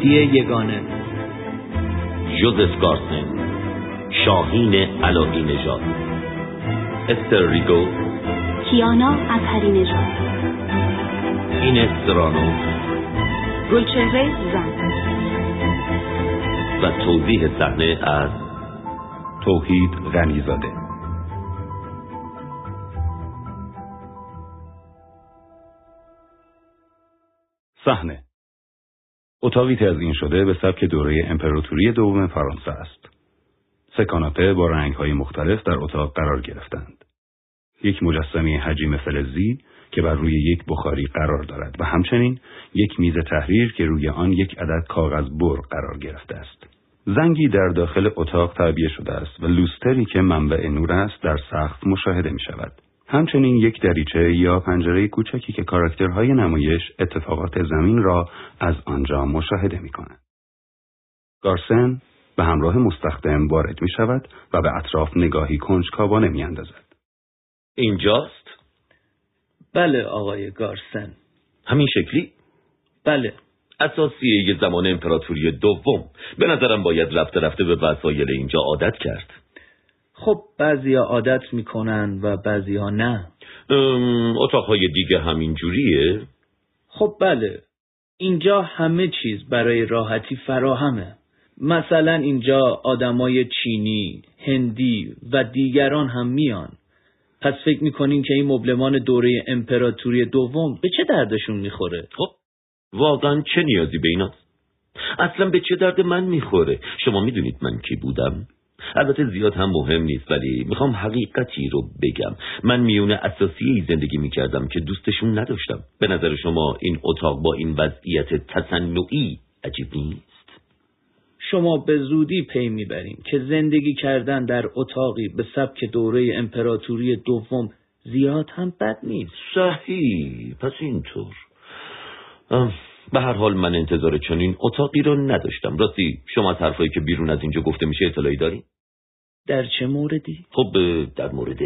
مهدی یگانه. جوزف گارسن شاهین علاقی نژاد. استر ریگو. کیانا اطهری نژاد. اینس درانو گلچهره زن. و توضیح صحنه از توحید غنیزاده. اتاقی تزیین شده به سبک دوره امپراتوری دوم فرانسه است. سه کاناپه با رنگهای مختلف در اتاق قرار گرفتند. یک مجسمه حجیم فلزی که بر روی یک بخاری قرار دارد و همچنین یک میز تحریر که روی آن یک عدد کاغذ بر قرار گرفته است. زنگی در داخل اتاق تعبیه شده است و لوستری که منبع نور است در سقف مشاهده می شود. همچنین یک دریچه یا پنجره کوچکی که کاراکترهای نمایش اتفاقات زمین را از آنجا مشاهده می کند. گارسن به همراه مستخدم وارد می شود و به اطراف نگاهی کنجکاوانه می اندازد. اینجاست؟ بله آقای گارسن. همین شکلی؟ بله. اساسیه یه زمان امپراتوری دوم. به نظرم باید رفته رفته به وسایل اینجا عادت کرد. خب بعضیا عادت می‌کنن و بعضیا نه. اتاقهای دیگه همین جوریه؟ خب بله. اینجا همه چیز برای راحتی فراهمه. مثلا اینجا آدمای چینی، هندی و دیگران هم میان. پس فکر می‌کنین که این مبلمان دوره امپراتوری دوم به چه دردشون می‌خوره؟ خب واقعا چه نیازی به ایناست؟ اصلا به چه درد من می‌خوره؟ شما می‌دونید من کی بودم؟ البته زیاد هم مهم نیست ولی می‌خوام حقیقتی رو بگم. من میونه اساسی زندگی می‌کردم که دوستشون نداشتم. به نظر شما این اتاق با این وضعیت تصنعی عجیب نیست؟ شما به زودی پی می‌برین که زندگی کردن در اتاقی به سبک دوره امپراتوری دوم زیاد هم بد نیست. صحیح پس اینطور. به هر حال من انتظار چنین اتاقی رو نداشتم راستی شما از حرفایی که بیرون از اینجا گفته میشه اطلاعی داری؟ در چه موردی؟ خب در مورد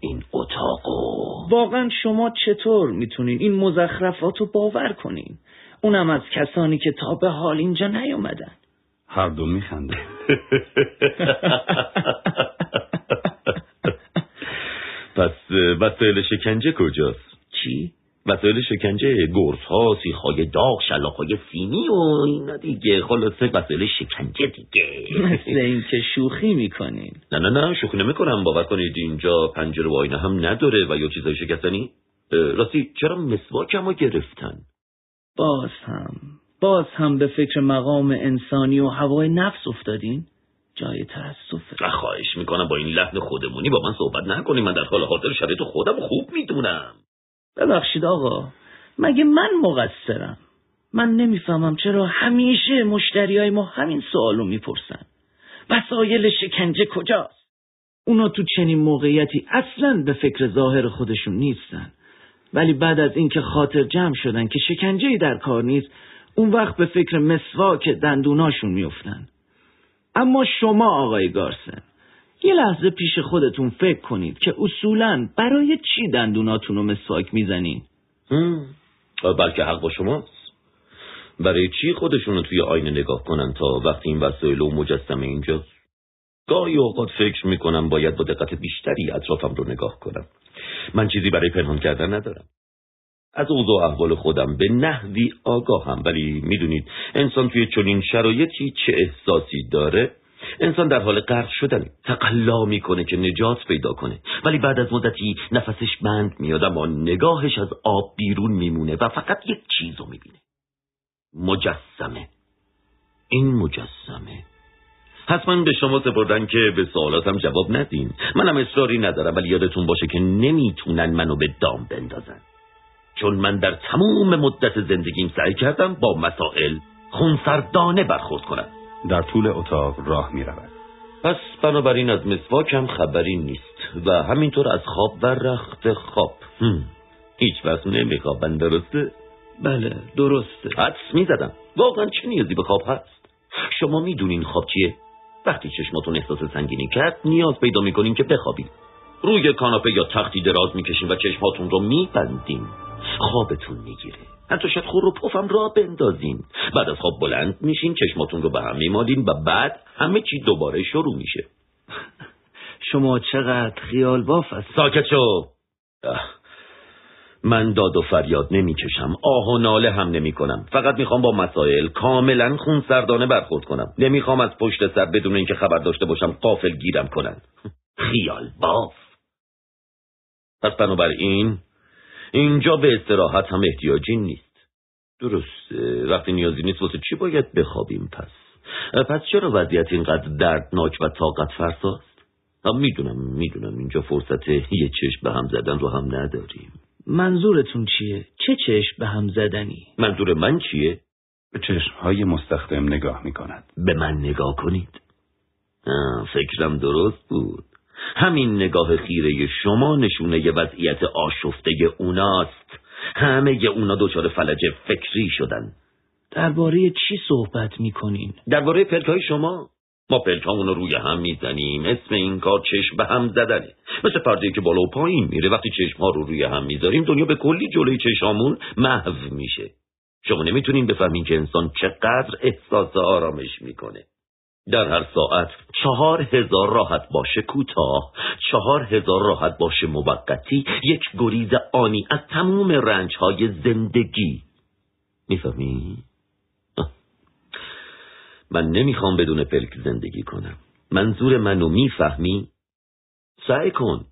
این اتاق و واقعا شما چطور می‌تونین این مزخرفات رو باور کنین؟ اونم از کسانی که تا به حال اینجا نیومدن هر دو میخندند. پس وسایل شکنجه کجاست؟ چی؟ وسایل شکنجه گرس ها، سیخ های داغ، شلاق های سیمی و اینا دیگه. خلاصه وسایل شکنجه دیگه. مثل اینکه شوخی می‌کنین. نه نه نه شوخی نمی‌کنم. باور کنید اینجا پنجره و آینه هم نداره و یا چیزای شکستنی. راستی چرا مسواکمو گرفتن؟ باز هم باز هم به فکر مقام انسانی و هوای نفس افتادین؟ جای تأسفه. اه، خواهش می‌کنم. با این لحن خودمونی با من صحبت نکنی. من در حال حاضر شرایط خودم خوب می‌دونم. ببخشید آقا مگه من مقصرم؟ من نمی‌فهمم چرا همیشه مشتری های ما همین سوالو می‌پرسن. وسایل شکنجه کجاست؟ اونا تو چنین موقعیتی اصلا به فکر ظاهر خودشون نیستن. ولی بعد از اینکه خاطر جمع شدن که شکنجه در کار نیست اون وقت به فکر مسواک دندوناشون میفتن اما شما آقای گارسن یه لحظه پیش خودتون فکر کنید که اصولا برای چی دندوناتون رو مسواک می‌زنین بلکه حق با شماست. برای چی خودشونو توی آینه نگاه کنن تا وقتی این وسایل و مجسمه اینجاست گاهی اوقات فکر می‌کنم باید با دقت بیشتری اطرافم رو نگاه کنم. من چیزی برای پنهان کردن ندارم. از اوضاع احوال خودم به نحوی آگاهم ولی می‌دونید انسان توی چنین شرایطی چه احساسی داره؟ انسان در حال غرق شدن تقلا می‌کنه که نجات پیدا کنه. ولی بعد از مدتی نفسش بند میاد اما نگاهش از آب بیرون میمونه و فقط یک چیز رو می‌بینه. مجسمه. این مجسمه. حتما به شما سپردن که به سوالاتم جواب ندین. منم اصراری ندارم ولی یادتون باشه که نمی‌تونن منو به دام بندازن. چون من در تمام مدت زندگیم سعی کردم با مسائل خونسردانه برخورد کنم. در طول اتاق راه می رود. پس بنابراین از مسواکم خبری نیست و همینطور از خواب و رخت خواب. هم. هیچ وقت نمیخوابن درسته؟ بله درسته. حدس می‌زدم. واقعا چه نیازی به خواب هست؟ شما می‌دونین خواب چیه؟ وقتی چشماتون احساس سنگینی کرد نیاز پیدا می‌کنین که بخوابین. روی کاناپه یا تختی دراز می‌کشین و چشماتون رو میبندین. خوابتون می‌گیره. حتی شاید خور و پفم را بندازین. بعد از خواب بلند میشین چشماتون رو به هم میمالین و بعد همه چی دوباره شروع میشه. شما چقدر خیال باف هست ساکت شو. من داد و فریاد نمی‌کشم. آه و ناله هم نمی کنم فقط می‌خوام با مسائل کاملا خون سردانه برخورد کنم. نمی‌خوام از پشت سر بدون اینکه خبر داشته باشم قافل گیرم کنن. خیال باف. پس بنابراین اینجا به استراحت هم احتیاجی نیست درسته وقتی نیازی نیست واسه چی باید بخوابیم پس پس چرا وضعیت اینقدر دردناک و طاقت فرساست می‌دونم می‌دونم اینجا فرصت یه چشم به هم زدن رو هم نداریم منظورتون چیه؟ چه چشم به هم زدنی؟ منظور من چیه؟ به چشمهای مستخدم نگاه می کند. به من نگاه کنید فکرم درست بود همین نگاه خیره شما نشونه وضعیت آشفته اوناست. همه اونا دچار فلج فکری شدن. درباره چی صحبت می‌کنین؟ درباره پلک شما؟ ما پلکامون رو روی هم می‌زنیم. اسم این کار چشم به هم زدنه. مثل پرده که بالا و پایین میره. وقتی چشم ها رو روی هم می‌ذاریم دنیا به کلی جلوی چشامون محو میشه. شما نمی‌تونین بفهمین که انسان چقدر احساس آرامش می‌کنه. در هر ساعت چهار هزار راحت باشه کوتاه چهار هزار راحت باشه موقتی یک گریز آنی از تموم رنج های زندگی می‌فهمی؟ من نمی‌خوام بدون پلک زندگی کنم منظور منو می‌فهمی؟ سعی کن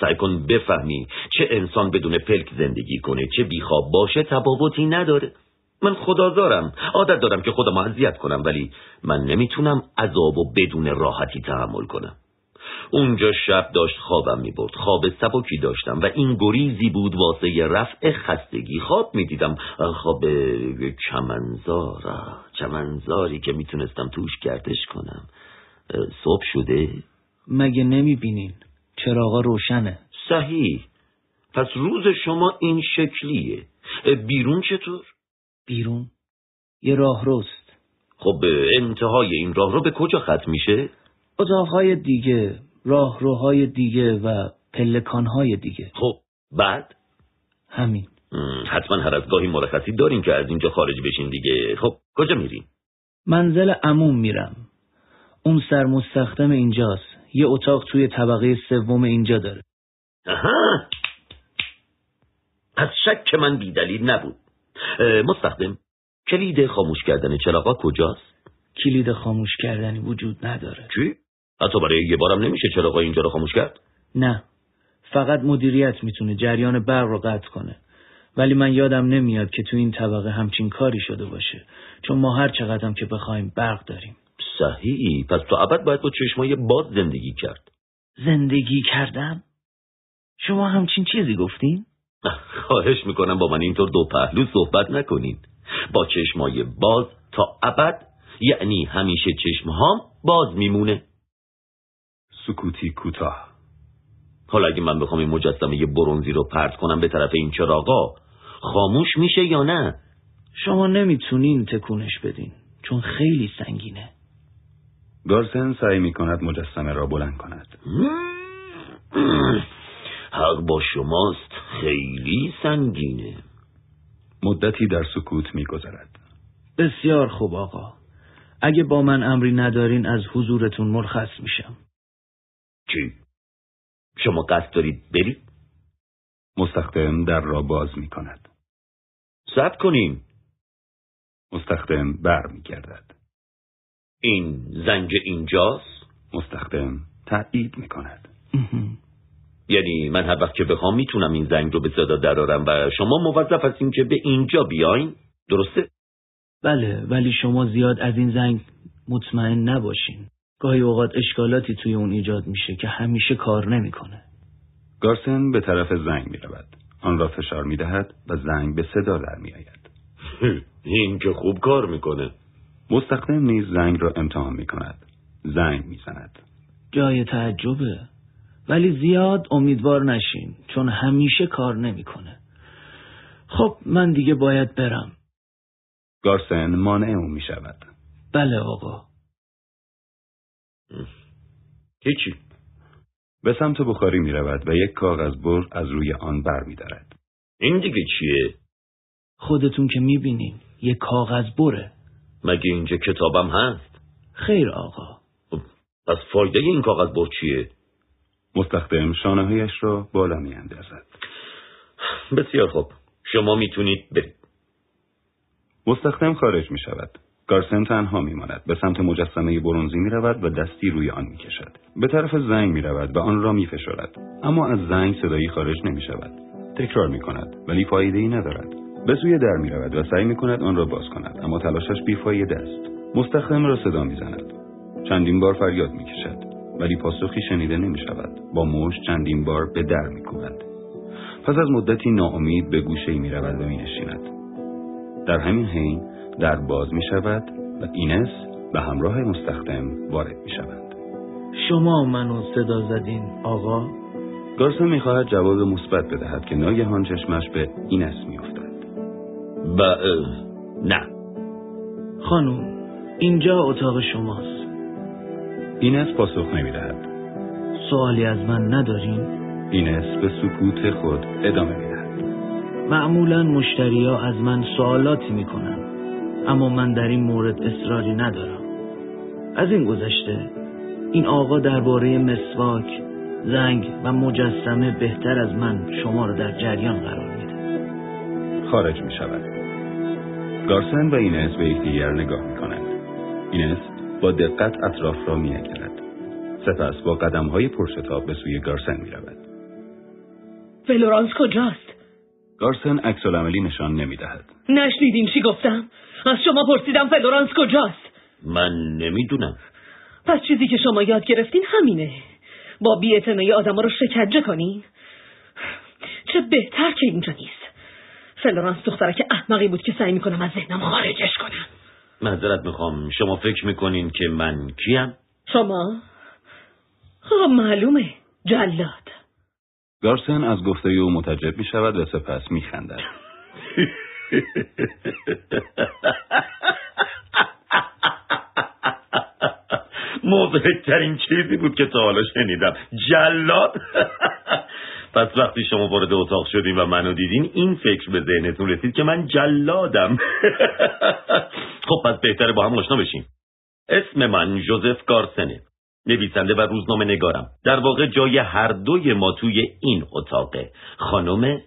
سعی کن بفهمی چه انسان بدون پلک زندگی کنه چه بیخواب باشه تباوتی نداره من خدازارم. عادت دارم که خودم اذیت کنم ولی من نمی‌تونم عذاب و بدون راحتی تحمل کنم. اونجا شب داشت خوابم می برد خواب سبکی داشتم و این گریزی بود واسه رفع خستگی. خواب می دیدم خواب چمنزار. چمنزاری که می‌تونستم توش گردش کنم. صبح شده؟ مگه نمی بینین چراغا روشنه. صحیح. پس روز شما این شکلیه. بیرون چطور؟ بیرون. یه راه روست خب انتهای این راه رو به کجا ختم میشه؟ اتاقهای دیگه راهروهای دیگه و پلکانهای دیگه. خب بعد؟ همین. حتما هر از گاهی مرخصی دارین که از اینجا خارج بشین دیگه. خب کجا میرین منزل عموم میرم. اون سر مستخدم اینجاست. یه اتاق توی طبقه سوم اینجا داره. آها پس شک من بیدلیل نبود. مستخدم. کلید خاموش کردن چراغا کجاست؟ کلید خاموش کردنی وجود نداره. چی؟ حتی برای یه بارم نمیشه چراغ اینجا رو خاموش کرد؟ نه. فقط مدیریت می‌تونه جریان برق رو قطع کنه. ولی من یادم نمیاد که تو این طبقه همچین کاری شده باشه. چون ما هر چقدرم که بخوایم برق داریم. صحیح پس تو ابد باید با چشمای باز زندگی کرد. زندگی کردم؟ شما همچین چیزی گفتین؟ خواهش می‌کنم با من اینطور دو پهلو صحبت نکنین با چشمای باز تا ابد یعنی همیشه چشمهام باز میمونه. سکوتی کوتاه. حالا اگه من بخوام این مجسمه برونزی رو پرت کنم به طرف این چراغا خاموش میشه یا نه؟ شما نمی‌تونین تکونش بدین چون خیلی سنگینه. گارسن سعی می‌کند مجسمه را بلند کند. حق با شماست خیلی سنگینه مدتی در سکوت میگذرد بسیار خوب آقا اگه با من امری ندارین از حضورتون مرخص میشم چی؟ شما قصد دارید برید؟ مستخدم در را باز می کند. ثبت کنیم. مستخدم بر می گردد. این زنگ اینجاست؟ مستخدم تایید می کند. یعنی من هر وقت که بخوام می‌تونم این زنگ رو به صدا درارم و شما موظف هستین که به اینجا بیاین درسته؟ بله ولی شما زیاد از این زنگ مطمئن نباشین گاهی اوقات اشکالاتی توی اون ایجاد میشه که همیشه کار نمی‌کنه. گارسن به طرف زنگ می رود. آن را فشار می دهد و زنگ به صدا در می آید. این که خوب کار می‌کنه. مستخدم نیز زنگ را امتحان می کند. زنگ می زند. جای تعجبه. ولی زیاد امیدوار نشین چون همیشه کار نمی‌کنه. خب من دیگه باید برم. گارسن مانع او می شود. بله آقا. هیچی به سمت بخاری می رود و یک کاغذ بر از روی آن بر می دارد. این دیگه چیه؟ خودتون که می‌بینین یه کاغذ بره مگه اینجا کتابم هست؟ خیر آقا خب، پس فایده این کاغذ بر چیه؟ مستخدم شانههایش را بالا می اندازد. بسیار خوب شما می‌تونید برید مستخدم خارج می شود. گارسن تنها می ماند. به سمت مجسمه برونزی می رود و دستی روی آن می کشد. به طرف زنگ می رود و آن را می فشارد. اما از زنگ صدایی خارج نمی شود. تکرار می کند ولی فایده ای ندارد. به سوی در می رود و سعی می کند آن را باز کند اما تلاشش بیفایده است. مستخدم را صدا می زند. چندین بار فریاد می کشد. ولی پاسخی شنیده نمی شود. با مشت چندین بار به در می کوبد. پس از مدتی ناامید به گوشه می رود و می نشیند. در همین حین در باز می شود و اینس به همراه مستخدم وارد می شود. شما منو صدا زدین آقا گارسن می خواهد جواب مثبت بدهد که ناگهان چشمش به اینس می افتد. و اه، نه خانوم اینجا اتاق شماست اینس پاسخ نمی دهد. سوالی از من ندارین اینس به سکوت خود ادامه می دهد. معمولا مشتریا از من سوالاتی می‌کنن اما من در این مورد اصراری ندارم از این گذشته این آقا درباره مسواک زنگ و مجسمه بهتر از من شما را در جریان قرار میده خارج می شود. گارسن و اینس به یکدیگر نگاه می کنند. اینس با دقت اطراف را می سپس با قدم های پرشتاب به سوی گارسن می رود. فلورانس کجاست؟ گارسن عکس نشان نمی دهد. نشنیدین چی گفتم؟ از شما پرسیدم فلورانس کجاست؟ من نمی‌دونم پس چیزی که شما یاد گرفتین همینه با بیاعتنایی آدما رو شکنجه کنین چه بهتر که اینجا نیست فلورانس دخترک احمقی بود که سعی می‌کنم از ذهنم خارجش کنم معذرت می‌خوام شما فکر می‌کنین که من کیم؟ شما؟ خب معلومه جلاد گارسن از گفته او متعجب می شود و سپس می خندد. ترین چیزی بود که تا حالا شنیدم جلاد پس وقتی شما وارد اتاق شدین و منو دیدین این فکر به ذهنتون رسید که من جلادم. خب پس بهتره با هم آشنا بشیم. اسم من جوزف گارسنه نویسنده و روزنامه نگارم. در واقع جای هر دوی ما توی این اتاقه. خانم؟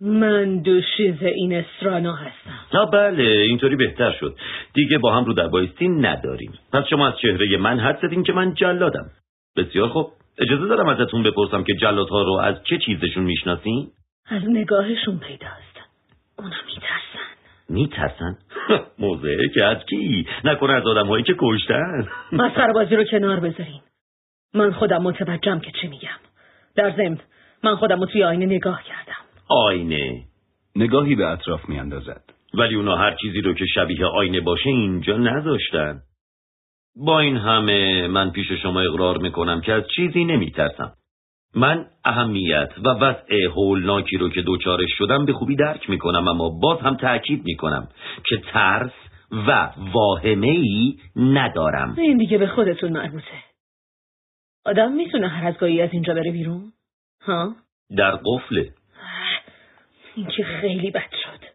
من دوشیز این استرانا هستم. آه بله اینطوری بهتر شد. دیگه با هم رو در بایستی نداریم. پس شما از چهره من حد زدین که من جلادم. بسیار خوب. اجازه دارم ازتون بپرسم که جلادها رو از چه چیزشون می‌شناسین؟ از نگاهشون پیداست. اونا میترسن. میترسن؟ موزه که از کی؟ نکنه از آدم هایی که کشتن. مسخره بازی رو کنار بذارین. من خودم متوجهم که چی میگم. در ضمن من خودم رو توی آینه نگاه کردم. آینه. نگاهی به اطراف می اندازد. ولی اونا هر چیزی رو که شبیه آینه باشه اینجا نذاشتن. با این همه من پیش شما اقرار می‌کنم که از چیزی نمیترسم. من اهمیت و وضع هولناکی رو که دوچارش شدم به خوبی درک می‌کنم اما باز هم تأکید می‌کنم که ترس و واهمه ای ندارم این دیگه به خودتون مربوطه. آدم می‌تونه هر از گاهی از اینجا بره بیرون؟ ها؟ در قفله. این که خیلی بد شد.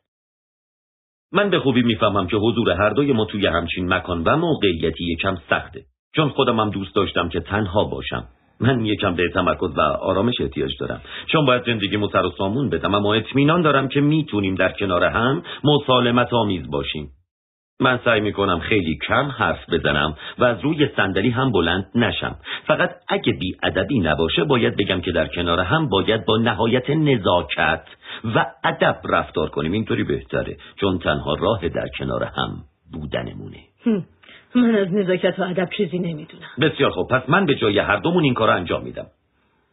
من به خوبی می‌فهمم که حضور هر دوی ما توی همچین مکان و موقعیتی یکم سخته. چون خودم هم دوست داشتم که تنها باشم. من یکم به تمرکز و آرامش احتیاج دارم. چون باید زندگیمو سر و سامون بدم اما اطمینان دارم که می‌تونیم در کنار هم مسالمت آمیز باشیم. من سعی می‌کنم خیلی کم حرف بزنم و از روی صندلی هم بلند نشم فقط اگه بی ادبی نباشه باید بگم که در کنار هم باید با نهایت نزاکت و ادب رفتار کنیم اینطوری بهتره چون تنها راه در کنار هم بودنمونه. من از نزاکت و ادب چیزی نمی‌دونم بسیار خوب پس من به جای هر دومون این کار انجام میدم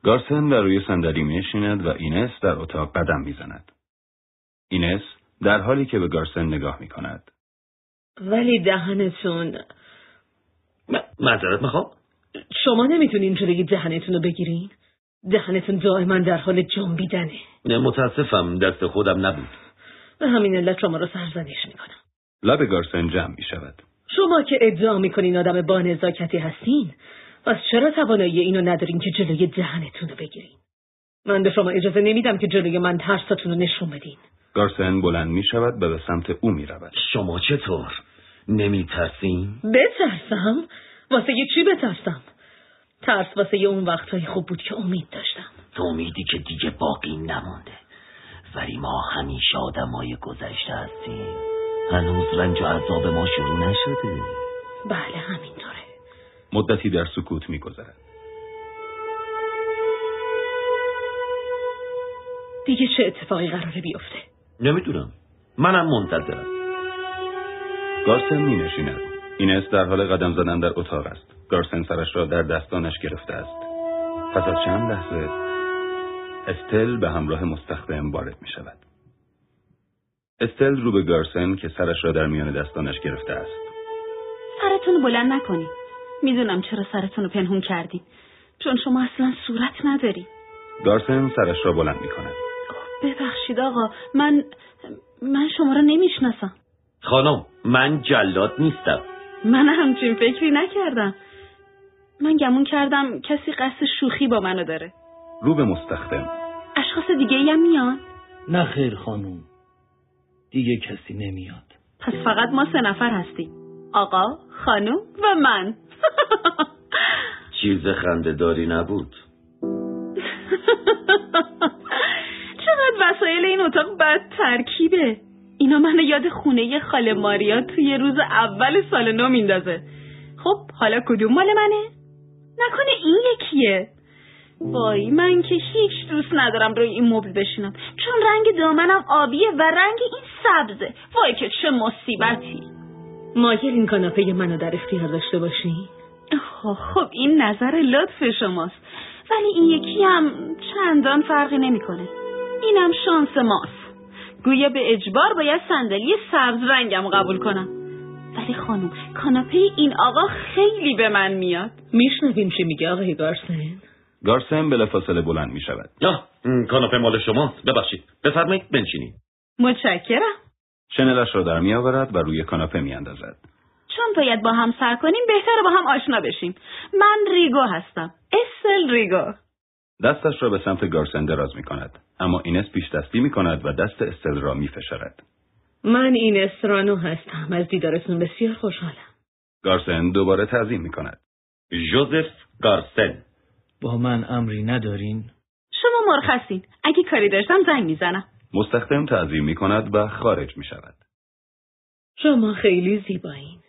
گارسن در روی صندلی میشیند و اینس در اتاق قدم می‌زند. اینس در حالی که به گارسن نگاه می کند. ولی دهنتون. م- معذرت می‌خوام. شما نمی‌تونین اینجوری دهنتون رو بگیرین؟ دهنتون دائما در حال جنبیدنه. نه، متاسفم دست خودم نبود. به همین علت شما رو سرزنش می‌کنم. لب گارسن جمع می شود. شما که ادعا می‌کنین آدم با نزاکتی هستین پس چرا توانایی اینو ندارین که جلوی دهنتون رو بگیرین؟ من به شما اجازه نمیدم که جلوی من ترستون رو نشون بدین. گارسن بلند می شود و به سمت او می رود. شما چطور؟ نمی ترسیم؟ بترسم؟ واسه یه چی بترسم؟ ترس واسه یه اون وقتهای خوب بود که امید داشتم امیدی که دیگه باقی نمانده ولی ما همیشه آدمای گذشته هستیم هنوز رنج و عذاب ما شروع نشده بله همینطوره مدتی در سکوت می گذرد. دیگه چه اتفاقی قراره بیفته نمی‌دونم منم منتظرم گارسن می نشیند. اینس در حال قدم زدن در اتاق است. گارسن سرش را در دستانش گرفته است. پس از چند لحظه استل به همراه مستخدم وارد می شود. استل رو به گارسن که سرش را در میان دستانش گرفته است. سرتون بلند نکنی می‌دونم چرا سرتون رو پنهون کردی چون شما اصلا صورت نداری گارسن سرش را بلند می کند. ببخشید آقا من من شما رو نمی‌شناسم خانم من جلاد نیستم. من همچین فکری نکردم. من گمون کردم کسی قصد شوخی با منو داره. رو به مستخدم. اشخاص دیگه ای هم میان؟ نه خیر خانم دیگه کسی نمیاد. پس فقط ما سه نفر هستیم. آقا خانم و من. چیز خندهداری نبود. چقدر وسایل این اتاق بد ترکیبه اینا منو یاد خونه خاله ماریا توی روز اول سال نو میندازه. خب حالا کدوم مال منه؟ نکنه این یکیه. وای من که هیچ دوست ندارم روی این مبل بشینم. چون رنگ دامنم آبیه و رنگ این سبزه. وای که چه مصیبتی. مایل این کاناپه منو در اختیار داشته باشی؟ خب خب این نظر لطف شماست. ولی این یکی هم چندان فرقی نمی‌کنه. اینم شانس ماست. گویا به اجبار باید صندلی سبز رنگم قبول کنم. ولی خانم کاناپه این آقا خیلی به من میاد. میشنویم چی میگه آقای گارسن. گارسن بلافاصله بلند می شود. آه کاناپه مال شماست ببخشید. بفرمایید بنشینید متشکرم. شنلش را در می آورد و روی کاناپه می اندازد. چون باید با هم سر کنیم بهتره با هم آشنا بشیم. من ریگو هستم. استل ریگو. دستش را به سمت گارسن دراز می کند. اما اینس پیش دستی می کند و دست استل را می فشارد. من این استرانو هستم. از دیدارتون بسیار خوشحالم. گارسن دوباره تعظیم می کند. ژوزف گارسن. با من امری ندارین؟ شما مرخصین اگه کاری داشتم زنگ می‌زنم. مستخدم تعظیم می کند و خارج می شود. شما خیلی زیبایین.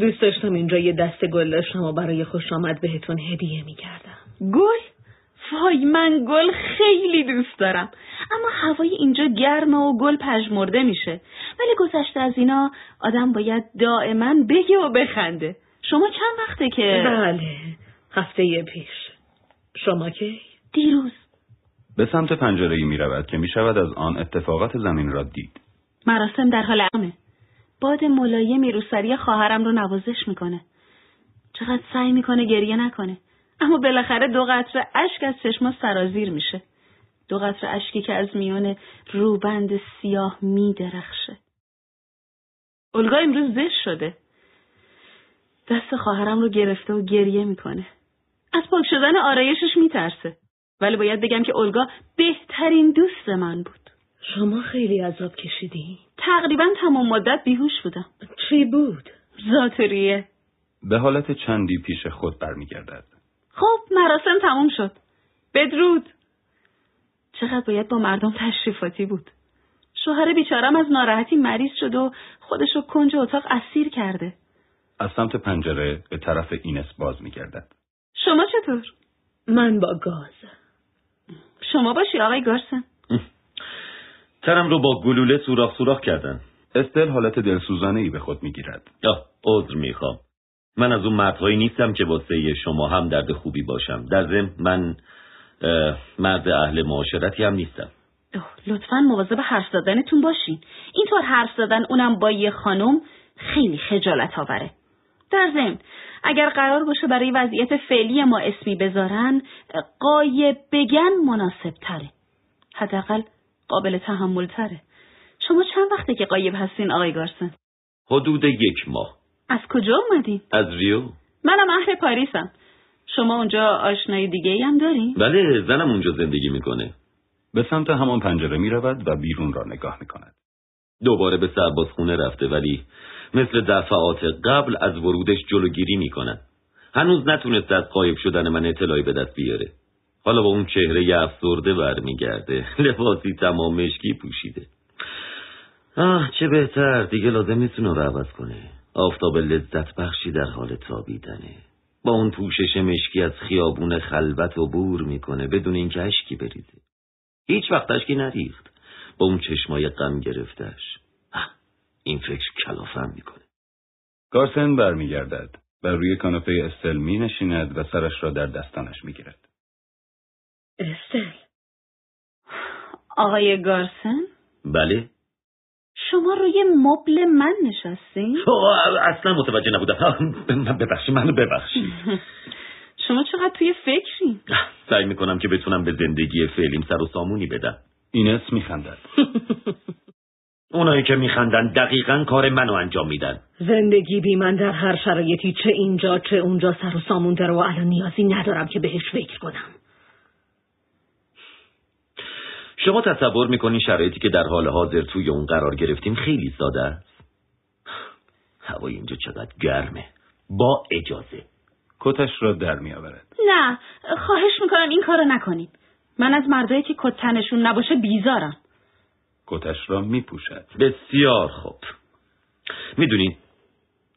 دوست داشتم اینجا یه دست گل داشتم و برای خوش آمد بهتون هدیه می‌کردم. گل؟ وای من گل خیلی دوست دارم. اما هوای اینجا گرمه و گل پژمرده میشه. ولی گذشته از اینا آدم باید دائما بگه و بخنده. شما چند وقته که بله هفته پیش. شما کی؟ دیروز. به سمت پنجره می رود که می شود از آن اتفاقات زمین را دید. مراسم در حال امه باد ملایمی روسری خواهرم رو نوازش می‌کنه. چقدر سعی می‌کنه گریه نکنه. اما بالاخره دو قطره اشک از چشما سرازیر میشه. دو قطره اشکی که از میان روبند سیاه میدرخشه. اولگا امروز زشت شده. دست خواهرم رو گرفته و گریه می‌کنه. از پاک شدن آرایشش میترسه. ولی باید بگم که اولگا بهترین دوست من بود. شما خیلی عذاب کشیدی تقریبا تمام مدت بیهوش بودم. چی بود؟ ذاتریه به حالت چندی پیش خود برمیگردد. خب مراسم تموم شد. بدرود. چقدر باید با مردم تشریفاتی بود. شوهر بیچارم از ناراحتی مریض شد و خودش رو کنج اتاق اسیر کرده. از سمت پنجره به طرف اینس باز میگردد. شما چطور؟ من با گاز. شما باشی آقای گارسن. ترم رو با گلوله سوراخ سوراخ کردن. استل حالت دلسوزانه ای به خود می‌گیرد. آه عذر می‌خوام. من از اون مردهایی نیستم که واسه شما هم درد خوبی باشم. در ضمن من مرد اهل معاشرتی هم نیستم. لطفا مواظب حرف زدنتون باشین. اینطور حرف زدن اونم با یه خانم خیلی خجالت آوره. در ضمن اگر قرار باشه برای وضعیت فعلی ما اسمی بذارن قایب بگن مناسب تره حداقل قابل تحمل تره شما چند وقته که قایب هستین آقای گارسن؟ حدود یک ماه. از کجا اومدین از ریو. منم اهل پاریسم. شما اونجا آشنای دیگه ای هم دارین؟ بله زنم اونجا زندگی می‌کنه. به سمت همان پنجره می رود و بیرون را نگاه می کند. دوباره به سرباز خونه رفته ولی مثل دفعات قبل از ورودش جلوگیری می‌کنن هنوز نتونسته از قایب شدن من اطلاعی به دست بیاره. حالا با اون چهره افسرده برمیگرده. لباسی تمام مشکی پوشیده. آه چه بهتر. دیگه لازم نیست رو عوض کنه. آفتاب لذت بخشی در حال تابیدنه. با اون پوشش مشکی از خیابون خلوت و بور می‌کنه بدون اینکه اشکی بریزه. هیچ وقت اشکی نریخت. با اون چشمای غم گرفتش این فکر کلافم می‌کنه. گارسن برمیگردد و روی کاناپه استل می نشیند و سرش را در دستانش می گیرد. استل. آقای گارسن؟ بله؟ شما روی مبل من نشستین؟ اصلا متوجه نبودم. ببخشی منو ببخشی شما چقدر توی فکری؟ سعی می‌کنم که بتونم به زندگی فعلیم سر و سامونی بدم. اینس میخندد. اونایی که میخندن دقیقا کار منو انجام میدن. زندگی بی من در هر شرایطی چه اینجا چه اونجا سر و سامون داره و الان نیازی ندارم که بهش فکر کنم. شما تصور می‌کنین شرایطی که در حال حاضر توی اون قرار گرفتیم خیلی ساده است؟ هوای اینجا چقدر گرمه. با اجازه. کتش را در میآورد. نه خواهش می‌کنم این کارو نکنیم من از مردایی که کتنشون نباشه بیزارم. کتش را میپوشد. بسیار خوب. می‌دونین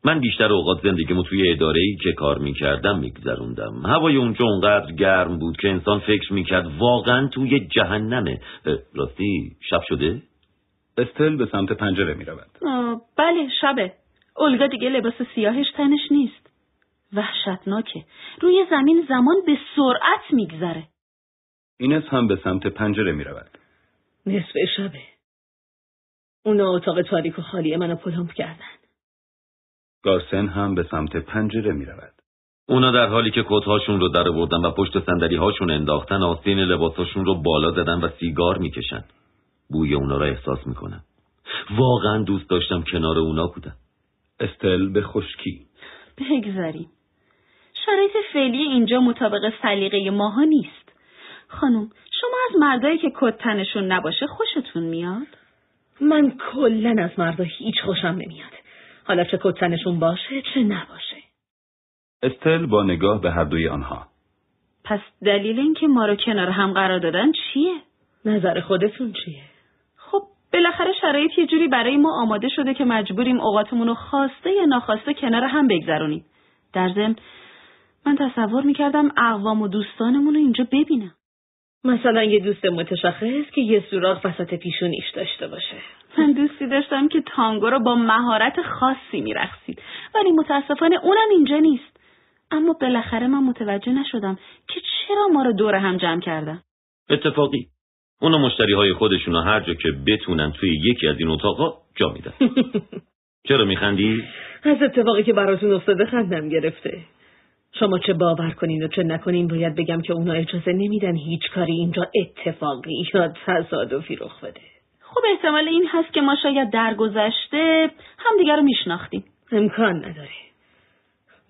من بیشتر اوقات زندگیمو توی اداره ای که کار می‌کردم میگذروندم. هوای اونجا اونقدر گرم بود که انسان فکر می‌کرد واقعا توی جهنمه. راستی شب شده؟ استل به سمت پنجره می‌رود. بله شبه. اولگا دیگه لباس سیاهش تنش نیست. وحشتناکه. روی زمین زمان به سرعت میگذره. اینس هم به سمت پنجره می‌رود. نصف شبه. اونا اتاق تاریک و خالی منو پلمپ کردن. گارسن هم به سمت پنجره می رود. اونا در حالی که کتهاشون رو در بردن و پشت صندلی هاشون انداختن آستین لباساشون رو بالا زدن و سیگار می‌کشن. بوی اونا را احساس می‌کنم. واقعا دوست داشتم کنار اونا بودم. استل به خشکی. بگذاریم. شرایط فعلی اینجا مطابق سلیقه ماها نیست. خانم شما از مردایی که کتنشون نباشه خوشتون میاد؟ من کلا از مردا هیچ خوشم نمیاد. حالا چه کتنشون باشه چه نباشه استل با نگاه به هر دوی آنها پس دلیل اینکه ما رو کنار هم قرار دادن چیه؟ نظر خودتون چیه؟ خب بالاخره شرایط یه جوری برای ما آماده شده که مجبوریم اوقاتمون رو خواسته یا ناخواسته کنار هم بگذرونیم. در ضمن من تصور می‌کردم اقوام و دوستانمون رو اینجا ببینم. مثلا یه دوست متشخص که یه سوراخ وسط پیشونیش داشته باشه. من دوستی داشتم که تانگو رو با مهارت خاصی میرقصید. ولی متاسفانه اونم اینجا نیست. اما بالاخره من متوجه نشدم که چرا ما رو دور هم جمع کردن. اتفاقی. اونا مشتری های خودشون هر جا که بتونن توی یکی از این اتاقا جا میدن. چرا میخندی؟ از اتفاقی که براتون افتاده خندم گرفته. شما چه باور کنین و چه نکنین باید بگم که اونا اجازه نمیدن هیچ کاری اینجا اتفاقی یا تصادفی رخ بده. خب احتمال این هست که ما شاید در گذشته همدیگر رو میشناختیم. امکان نداره.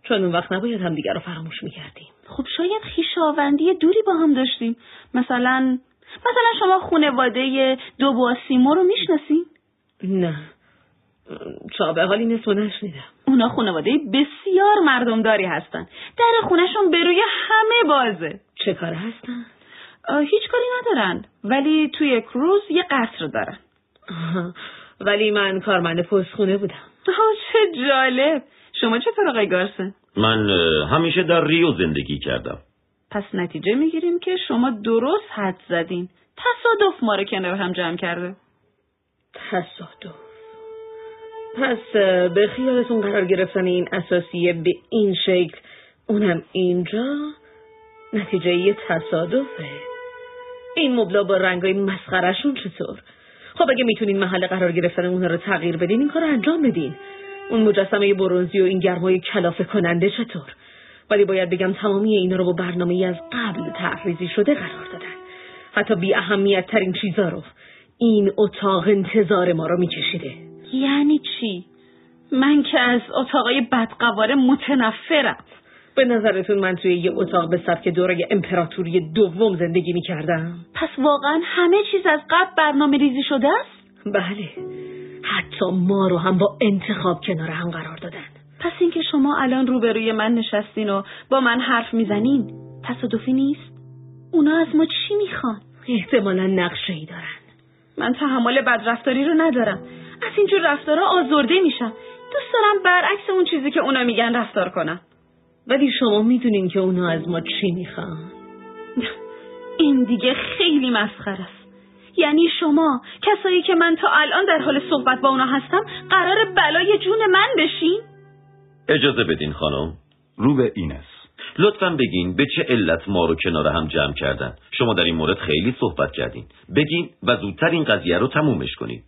چون اون وقت نباید همدیگر رو فراموش می‌کردیم. خب شاید خیشاوندی دوری با هم داشتیم. مثلا مثلا شما خونواده دو سیمو رو می‌شناسین؟ نه. به حالی نصف نشنیدم. اونا خانواده بسیار مردمداری هستن. در خونشون به روی همه بازه. چه کار هستن؟ هیچ کاری ندارن. ولی توی کروز یه قصر دارن. ولی من کارمند پستخونه بودم. چه جالب. شما چطور آقای گارسن؟ من همیشه در ریو زندگی کردم. پس نتیجه می‌گیریم که شما درست حد زدین. تصادف ما رو کنار هم جمع کرده. تصادف. پس به خیالتون قرار گرفتن این اساسیه به این شکل اونم اینجا؟ نتیجه یه تصادفه. این مبلا با رنگای مسخرشون چطور؟ خب اگه می‌تونین محل قرار گرفتن اونها رو تغییر بدین این کار انجام بدین. اون مجسمه برونزی و این گرمای کلافه کننده چطور؟ ولی باید بگم تمامی اینا رو با برنامه از قبل تحریزی شده قرار دادن. حتی بی اهمیت ترین چیزا رو. این اتاق انتظار ما رو میکشیده یعنی چی؟ من که از اتاقای بدقواره متنفرم. به نظرتون من توی یه اتاق به سبک دوره امپراتوری دوم زندگی می کردم؟ پس واقعا همه چیز از قبل برنامه ریزی شده است؟ بله حتی ما رو هم با انتخاب کنار هم قرار دادن پس اینکه شما الان روبروی من نشستین و با من حرف می‌زنین تصادفی نیست؟ اونا از ما چی می‌خوان؟ احتمالا نقشه ای دارن من تحمل بدرفتاری رو ندارم از اینجور رفتارها آزرده میشم دوست دارم برعکس اون چیزی که اونا میگن رفتار کنم ولی شما می‌دونین که اونا از ما چی می‌خوان. این دیگه خیلی مسخره است. یعنی شما کسایی که من تا الان در حال صحبت با اونا هستم قرار بلای جون من بشین؟ اجازه بدین خانم. رو به اینس لطفا بگین به چه علت ما رو کنار هم جمع کردن. شما در این مورد خیلی صحبت کردین. بگین و زودتر این قضیه رو تمومش کنین.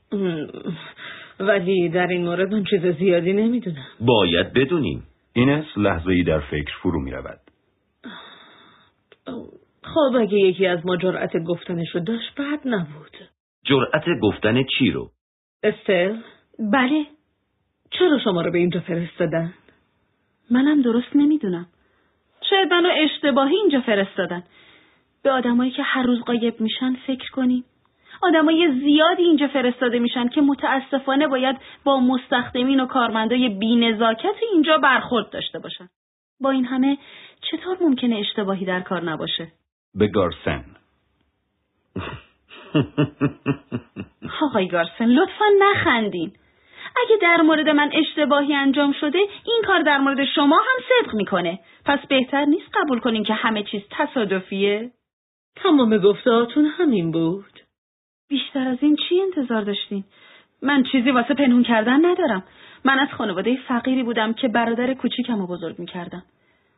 ولی در این مورد من چیز زیادی نمی‌دونم. باید بدونیم. اینس لحظه ای در فکر فرو می رود. خب اگه یکی از ما جرأت گفتنش رو داشت بد نبود. جرأت گفتن چی رو؟ استل؟ بله. چرا شما رو به اینجا فرستادن؟ منم درست نمی‌دونم. شاید منو اشتباهی اینجا فرستادن. به آدمایی که هر روز قایب میشن فکر کنیم. آدمای زیادی اینجا فرستاده میشن که متاسفانه باید با مستخدمین و کارمندای بینزاکت اینجا برخورد داشته باشن. با این همه چطور ممکنه اشتباهی در کار نباشه؟ به گارسن. آقای گارسن لطفا نخندین. اگه در مورد من اشتباهی انجام شده این کار در مورد شما هم صدق می‌کنه. پس بهتر نیست قبول کنین که همه چیز تصادفیه؟ تمام گفتهاتون همین بود. بیشتر از این چی انتظار داشتین؟ من چیزی واسه پنهون کردن ندارم. من از خانواده فقیری بودم که برادر کوچیکم رو بزرگ می‌کردم.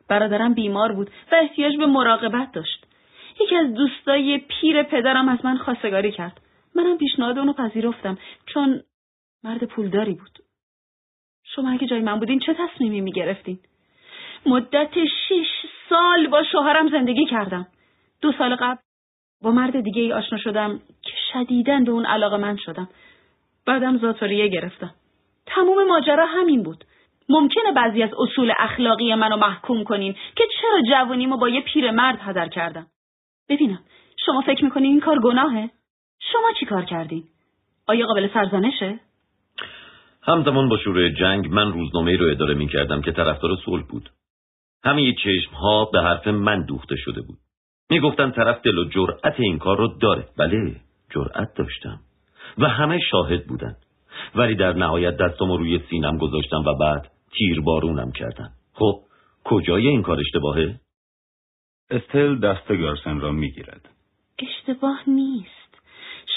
برادرم بیمار بود و احتیاج به مراقبت داشت. یکی از دوستای پیر پدرم از من خواستگاری کرد. منم پیشنهاد اونو پذیرفتم چون مرد پولداری بود. شما اگه جای من بودین چه تصمیمی می‌گرفتین؟ مدت شش سال با شوهرم زندگی کردم. دو سال قبل با مرد دیگه ای آشنا شدم که شدیدن به اون علاقه من شدم. بعدم زاتوریه گرفتم. تموم ماجرا همین بود. ممکنه بعضی از اصول اخلاقی منو محکوم کنین که چرا جوانیمو با یه پیرمرد هدر کردم؟ ببینم شما فکر می‌کنین این کار گناهه؟ شما چی کار کردین؟ آیا قابل سرزنشه؟ همزمان با شروع جنگ من روزنامه رو اداره می کردم که طرفدار صلح بود. همه چشم ها به حرف من دوخته شده بود. می گفتن طرف دل و جرأت این کار رو داره. بله جرأت داشتم. و همه شاهد بودن. ولی در نهایت دستم رو روی سینم گذاشتم و بعد تیر بارونم کردن. خب کجای این کار اشتباهه؟ استل دست گارسن را می گیرد. اشتباه نیست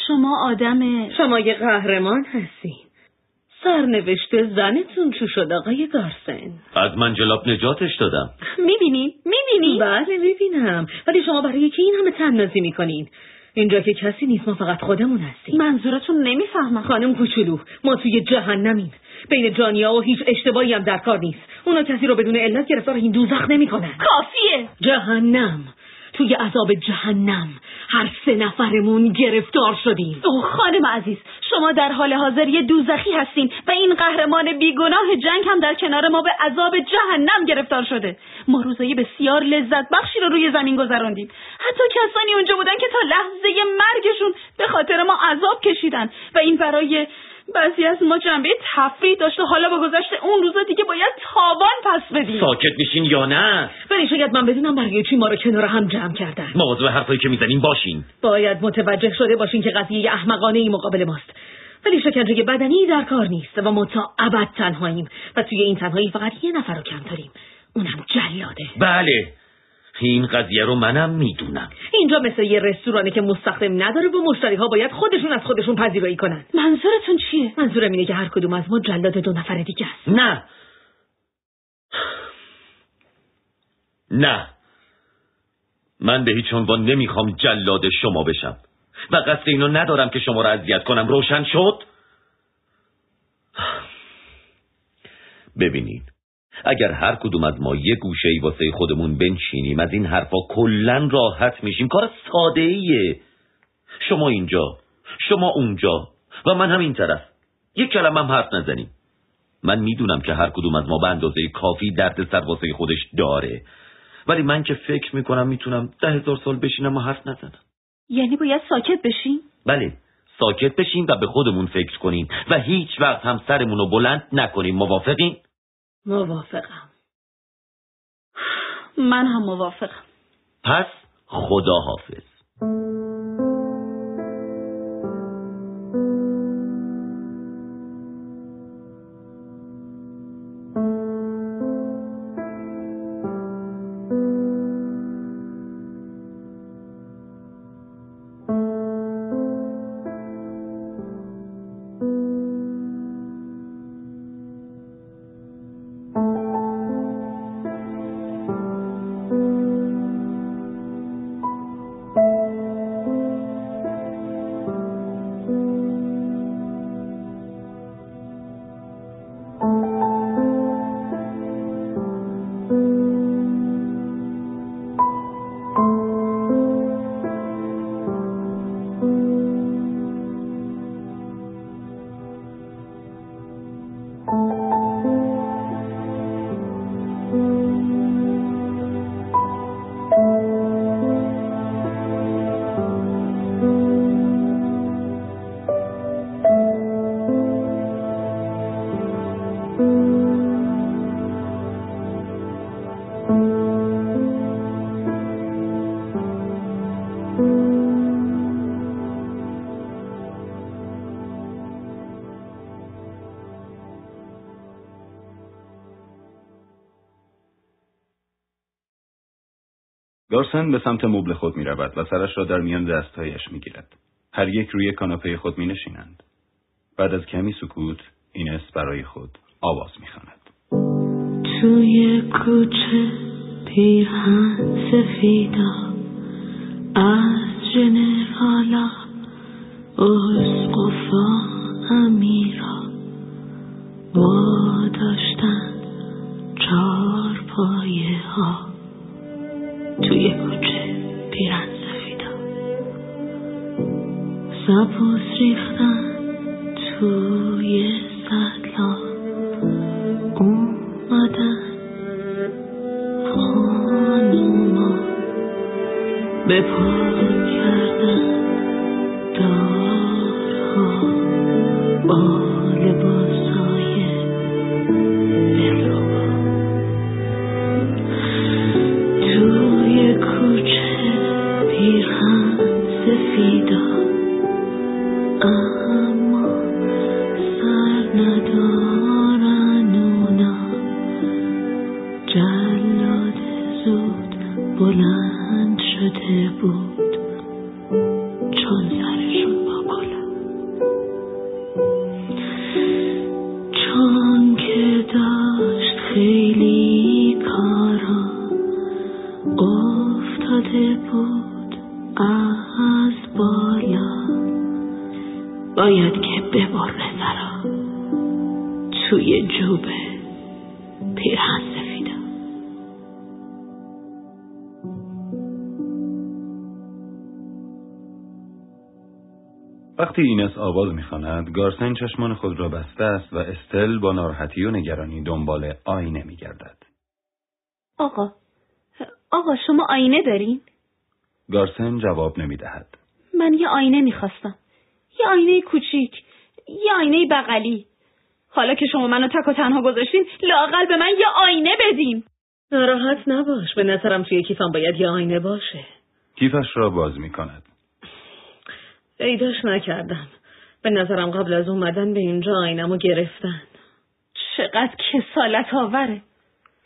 شما آدم شما یه قهرمان هستین سرنوشت زنتون چو شد آقای گارسن. از من جلاب نجاتش دادم. می‌بینی؟ می‌بینی؟ بله می‌بینم. ولی شما برای که این همه تنازی می‌کنین؟ اینجا که کسی نیست ما فقط خودمون هستیم. منظورتون نمی‌فهمم. خانم کوچولو ما توی جهنمیم. بین جانیا و هیچ اشتباهی هم در کار نیست. اونا کسی رو بدون علت گرفتار این دوزخ نمی‌کنن. کافیه. جهنم. توی عذاب جهنم. هر سه نفرمون گرفتار شدیم. اوه خانم عزیز شما در حال حاضر یه دوزخی هستین و این قهرمان بیگناه جنگ هم در کنار ما به عذاب جهنم گرفتار شده. ما روزای بسیار لذت بخشی رو روی زمین گذراندیم. حتی کسانی اونجا بودن که تا لحظه مرگشون به خاطر ما عذاب کشیدن و این برای بعضی از ما جنبه تفریح داشته حالا با گذشت اون روزا دیگه باید تاوان پس بدیم. ساکت میشین یا نه؟ ولی شاید من بدونم برای چی ما رو کنار هم جمع کردن. مواظب حرفایی که می‌زنین باشین. باید متوجه شده باشین که قضیه احمقانه ای مقابل ماست. ولی شکنجه بدنی در کار نیست و ما تا ابد تنهاییم و توی این تنهایی فقط یه نفر رو کم داریم. اونم جلاده. بله. این قضیه رو منم می‌دونم. اینجا مثل یه رستورانه که مستخدم نداره و مشتری ها باید خودشون از خودشون پذیرایی کنن. منظورتون چیه؟ منظورم اینه که هر کدوم از ما جلاد دو نفر دیگه است. نه. نه. من به هیچ عنوان نمی‌خوام جلاد شما بشم. و قصد اینو ندارم که شما را اذیت کنم. روشن شد؟ ببینید. اگر هر کدوم از ما یه گوشه ای واسه خودمون بنشینیم از این حرفا کلا راحت میشیم. کار ساده ایه شما اینجا شما اونجا و من هم این طرف. یک کلمه هم حرف نزنیم. من می‌دونم که هر کدوم از ما به اندازه کافی درد سر واسه خودش داره. ولی من که فکر می‌کنم می‌تونم ده هزار سال بشینم و حرف نزنم. یعنی باید ساکت بشیم بله ساکت بشیم و به خودمون فکر کنیم و هیچ وقت هم سرمون رو بلند نکنیم. موافقین؟ موافقم. من هم موافقم. پس خدا حافظ. گارسن به سمت مبل خود می رود و سرش را در میان دستهایش می گیرد. هر یک روی کاناپه خود می نشینند. بعد از کمی سکوت اینس برای خود آواز می خاند. توی کوچه پیرهن سفیدا از جنرالا اسقفا امیرا با داشتن چار پایه ها سبوس ریختن توی سدلا اومدن خانوما. به گارسن چشمان خود را بسته است و استل با ناراحتی و نگرانی دنبال آینه میگردد. آقا آقا شما آینه دارین؟ گارسن جواب نمی‌دهد. من یه آینه می‌خواستم. یه آینه کوچیک یه آینه بغلی. حالا که شما منو تک و تنها گذاشتین لاقل به من یه آینه بدین. ناراحت نباش به نظرم توی کیفم باید یه آینه باشه. کیفش را باز می‌کند. پیداش نکردم. به نظرم قبل از اومدن به اینجا آینمو گرفتن. چقدر کسالت آوره.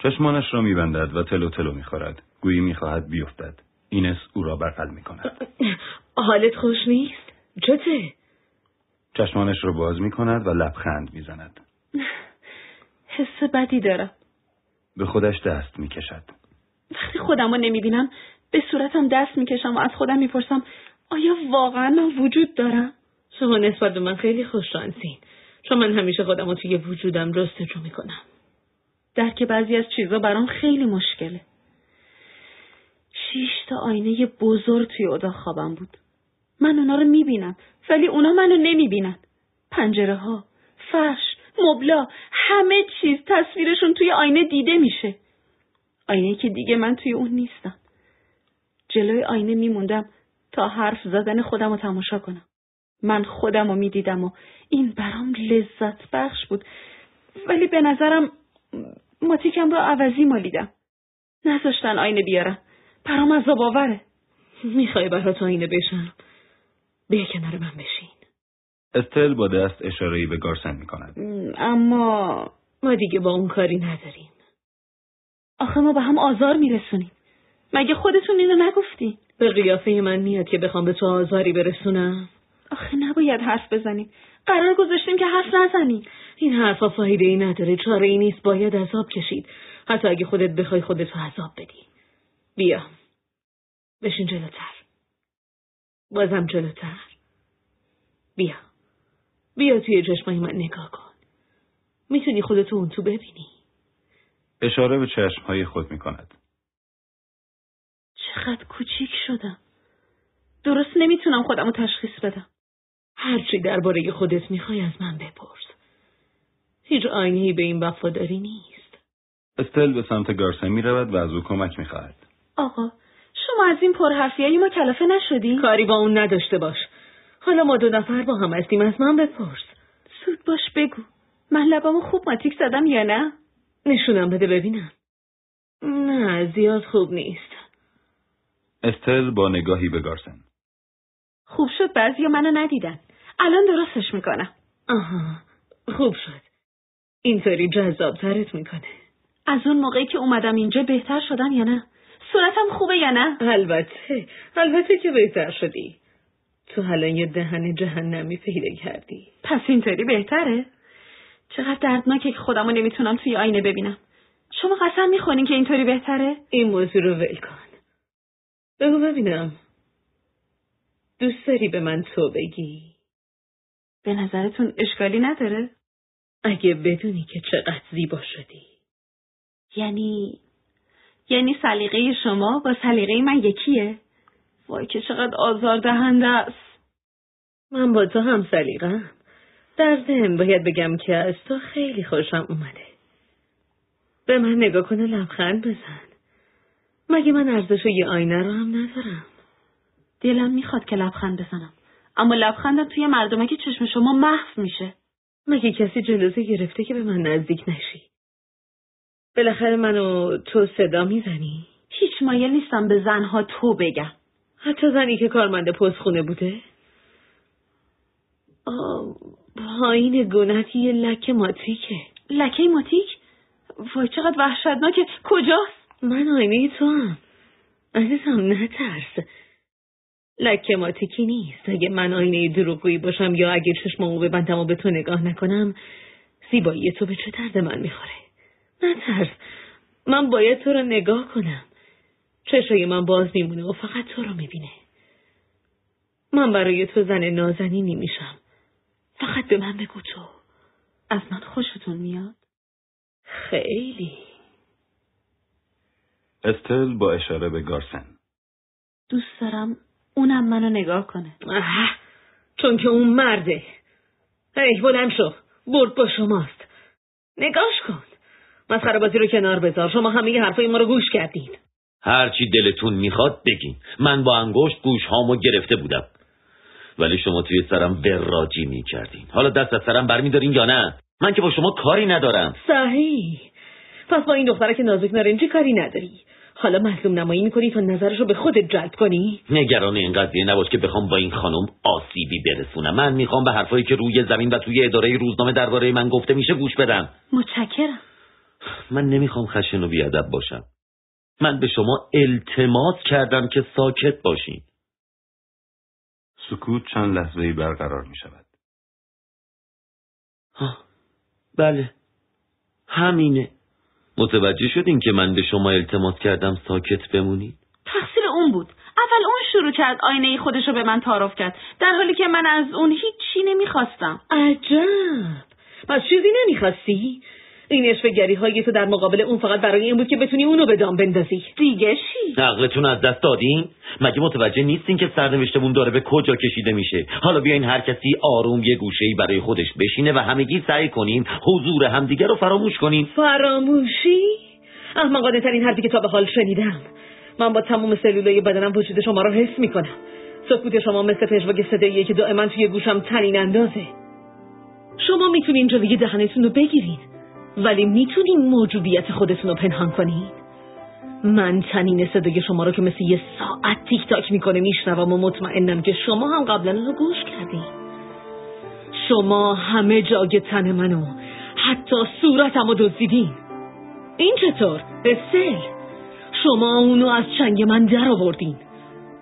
چشمانش را میبندد و تلو تلو می‌خورد. گویی می‌خواهد بیفتد. اینس او را بغل می‌کند. حالت خوش نیست؟ چته؟ چشمانش را باز می‌کند و لبخند می‌زند. حس بدی دارم. به خودش دست می‌کشد. وقتی خودم رو نمی‌بینم به صورتم دست می‌کشم و از خودم می‌پرسم آیا واقعا من وجود دارم؟ شما نسبت به من خیلی خوششانسین چون من همیشه خودم رو توی وجودم جستجو می‌کنم درک بعضی از چیزا برام خیلی مشکله. شیش تا آینه بزرگ توی اتاق خوابم بود. من اونا رو می‌بینم ولی اونا منو نمی‌بینن. پنجره ها، فرش، مبلا، همه چیز تصویرشون توی آینه دیده میشه آینه که دیگه من توی اون نیستم جلوی آینه میموندم تا حرف زدن خودم رو تماشا کنم من خودم رو می‌دیدم و این برام لذت بخش بود. ولی به نظرم ماتیکم رو عوضی مالیدم. نذاشتن آینه بیارم. برام از باوره می‌خوای برات آینه بشم. بیا کنار من بشین. استل با دست اشارهی به گارسن می کند. اما ما دیگه با اون کاری نداریم. آخه ما به هم آزار میرسونیم. مگه خودتون اینو نگفتی؟ به قیافه من میاد که بخوام به تو آزاری برسونم. آخه نباید حرف بزنیم. قرار گذاشتیم که حرف نزنیم. این حرفا فایده ای نداره. چاره ای نیست. باید عذاب کشید. حتی اگه خودت بخوای خودتو عذاب بدی. بیا. بشین جلوتر. بازم جلوتر. بیا. بیا توی چشمای من نگاه کن. می‌تونی خودتو اون تو ببینی. اشاره به چشمهای خود می کند. چقدر کوچیک شدم. درست نمی‌تونم خودم رو تشخیص بدم. هرچی درباره خودت می‌خوای از من بپرس هیچ آینهی به این وفاداری نیست استل به سمت گارسن می رود و از او کمک می خواهد. آقا شما از این پرحرفیایی ما کلافه نشدی؟ کاری با اون نداشته باش حالا ما دو نفر با هم هستیم از من بپرس زود باش بگو من لبامو خوب ماتیک زدم یا نه؟ نشونم بده ببینم نه زیاد خوب نیست استل با نگاهی به گارسن. خوب شد بعضی منو ندیدن الان درستش می‌کنم. آها خوب شد. اینطوری جذاب ترت می‌کنه. از اون موقعی که اومدم اینجا بهتر شدم یا نه؟ صورتم خوبه یا نه؟ البته البته که بهتر شدی. تو حالا یه دهن جهنمی پیدا کردی. پس اینطوری بهتره؟ چقدر دردناکه که خودمو نمی‌تونم توی آینه ببینم. شما قسم می‌خورین که اینطوری بهتره؟ این موضوع رو ول کن. بگو ببینم. دوست داری به من تو بگی؟ به نظرتون اشکالی نداره؟ اگه بدونی که چقدر زیبا شدی. یعنی یعنی سلیقه شما با سلیقه من یکیه؟ وای که چقدر آزار دهنده است. من با تو هم سلیقم در ضمن باید بگم که از تو خیلی خوشم اومده. به من نگاه کن و لبخند بزن. مگه من ارزش یه آینه رو هم ندارم؟ دلم می‌خواد که لبخند بزنم. اما لبخندم توی مردمه که چشم شما محو میشه. مگه کسی جلوزه گرفته که به من نزدیک نشی؟ بالاخره منو تو صدا می‌زنی؟ هیچ مایل نیستم به زنها تو بگم. حتی زنی که کارمند پستخونه بوده؟ پایین گونت یه لک ماتیکه لکه ماتیک وای چقدر وحشتناکه. کجاست؟ من آینه تو هم عزیزم نترس. لکه ماتیکی نیست. اگه من آینه دروغگویی باشم یا اگه چشمامو ببندم و به تو نگاه نکنم زیبایی تو به چه درد من می‌خوره؟ نترس من باید تو رو نگاه کنم. چشای من باز میمونه و فقط تو رو می‌بینه. من برای تو زن نازنینی میشم. فقط به من بگو تو. از من خوشتون میاد؟ خیلی. استل با اشاره به گارسن. دوست دارم اونم منو نگاه کنه. چون که اون مرده. هی بلند شو. برد با شماست. نگاش کن. مسخره بازی رو کنار بذار. شما همه ی حرفای ما رو گوش کردین. هرچی دلتون می‌خواد بگین. من با انگشت گوش هامو گرفته بودم. ولی شما توی سرم وراجی می‌کردین. حالا دست از سرم برمیدارین یا نه؟ من که با شما کاری ندارم. صحیح. پس با این دختره که نازک نارنجی کاری نداری. حالا مظلوم نمایی می‌کنی تا نظرش رو به خودت جلب کنی؟ نگران این قضیه نباش که بخوام با این خانم آسیبی برسونم. من می‌خوام به حرفایی که روی زمین و توی اداره روزنامه درباره من گفته میشه گوش بدم. متشکرم. من نمی‌خوام خشن و بیادب باشم. من به شما التماس کردم که ساکت باشین. سکوت چند لحظه برقرار می شود. ها، بله. همینه. متوجه شدین که من به شما التماس کردم ساکت بمونید تقصیر اون بود. اول اون شروع کرد آینه خودش رو به من تعارف کرد. در حالی که من از اون هیچی نمی‌خواستم. عجب. پس چیزی نمی‌خواستی؟ این اشفگری های تو در مقابل اون فقط برای این بود که بتونی اونو به دام بندازی. دیگه چی؟ عقلتون از دست دادین؟ مگه متوجه نیستین که سرنوشتمون داره به کجا کشیده میشه؟ حالا بیاین هر کسی آروم یه گوشه‌ای برای خودش بشینه و همگی سعی کنیم حضور همدیگه رو فراموش کنیم. فراموشی؟ احمقانه ترین حرفی که تا به حال شنیدم. من با تمام سلولای بدنم وجود شما رو حس می‌کنم. سکوت شما مثل پژواک صداییه که دائما توی گوشم تنین اندازه. شما می‌تونین جلوی دهنتون رو بگیرین. ولی می‌تونین موجودیت خودتون رو پنهان کنین من تنین صدای شما رو که مثل یه ساعت تیک تاک می‌کنه میشنوم و مطمئنم که شما هم قبلا رو گوش کردین شما همه جای تن منو حتی صورتم رو دزدیدین. این چطور؟ استل شما اونو از چنگ من در آوردین.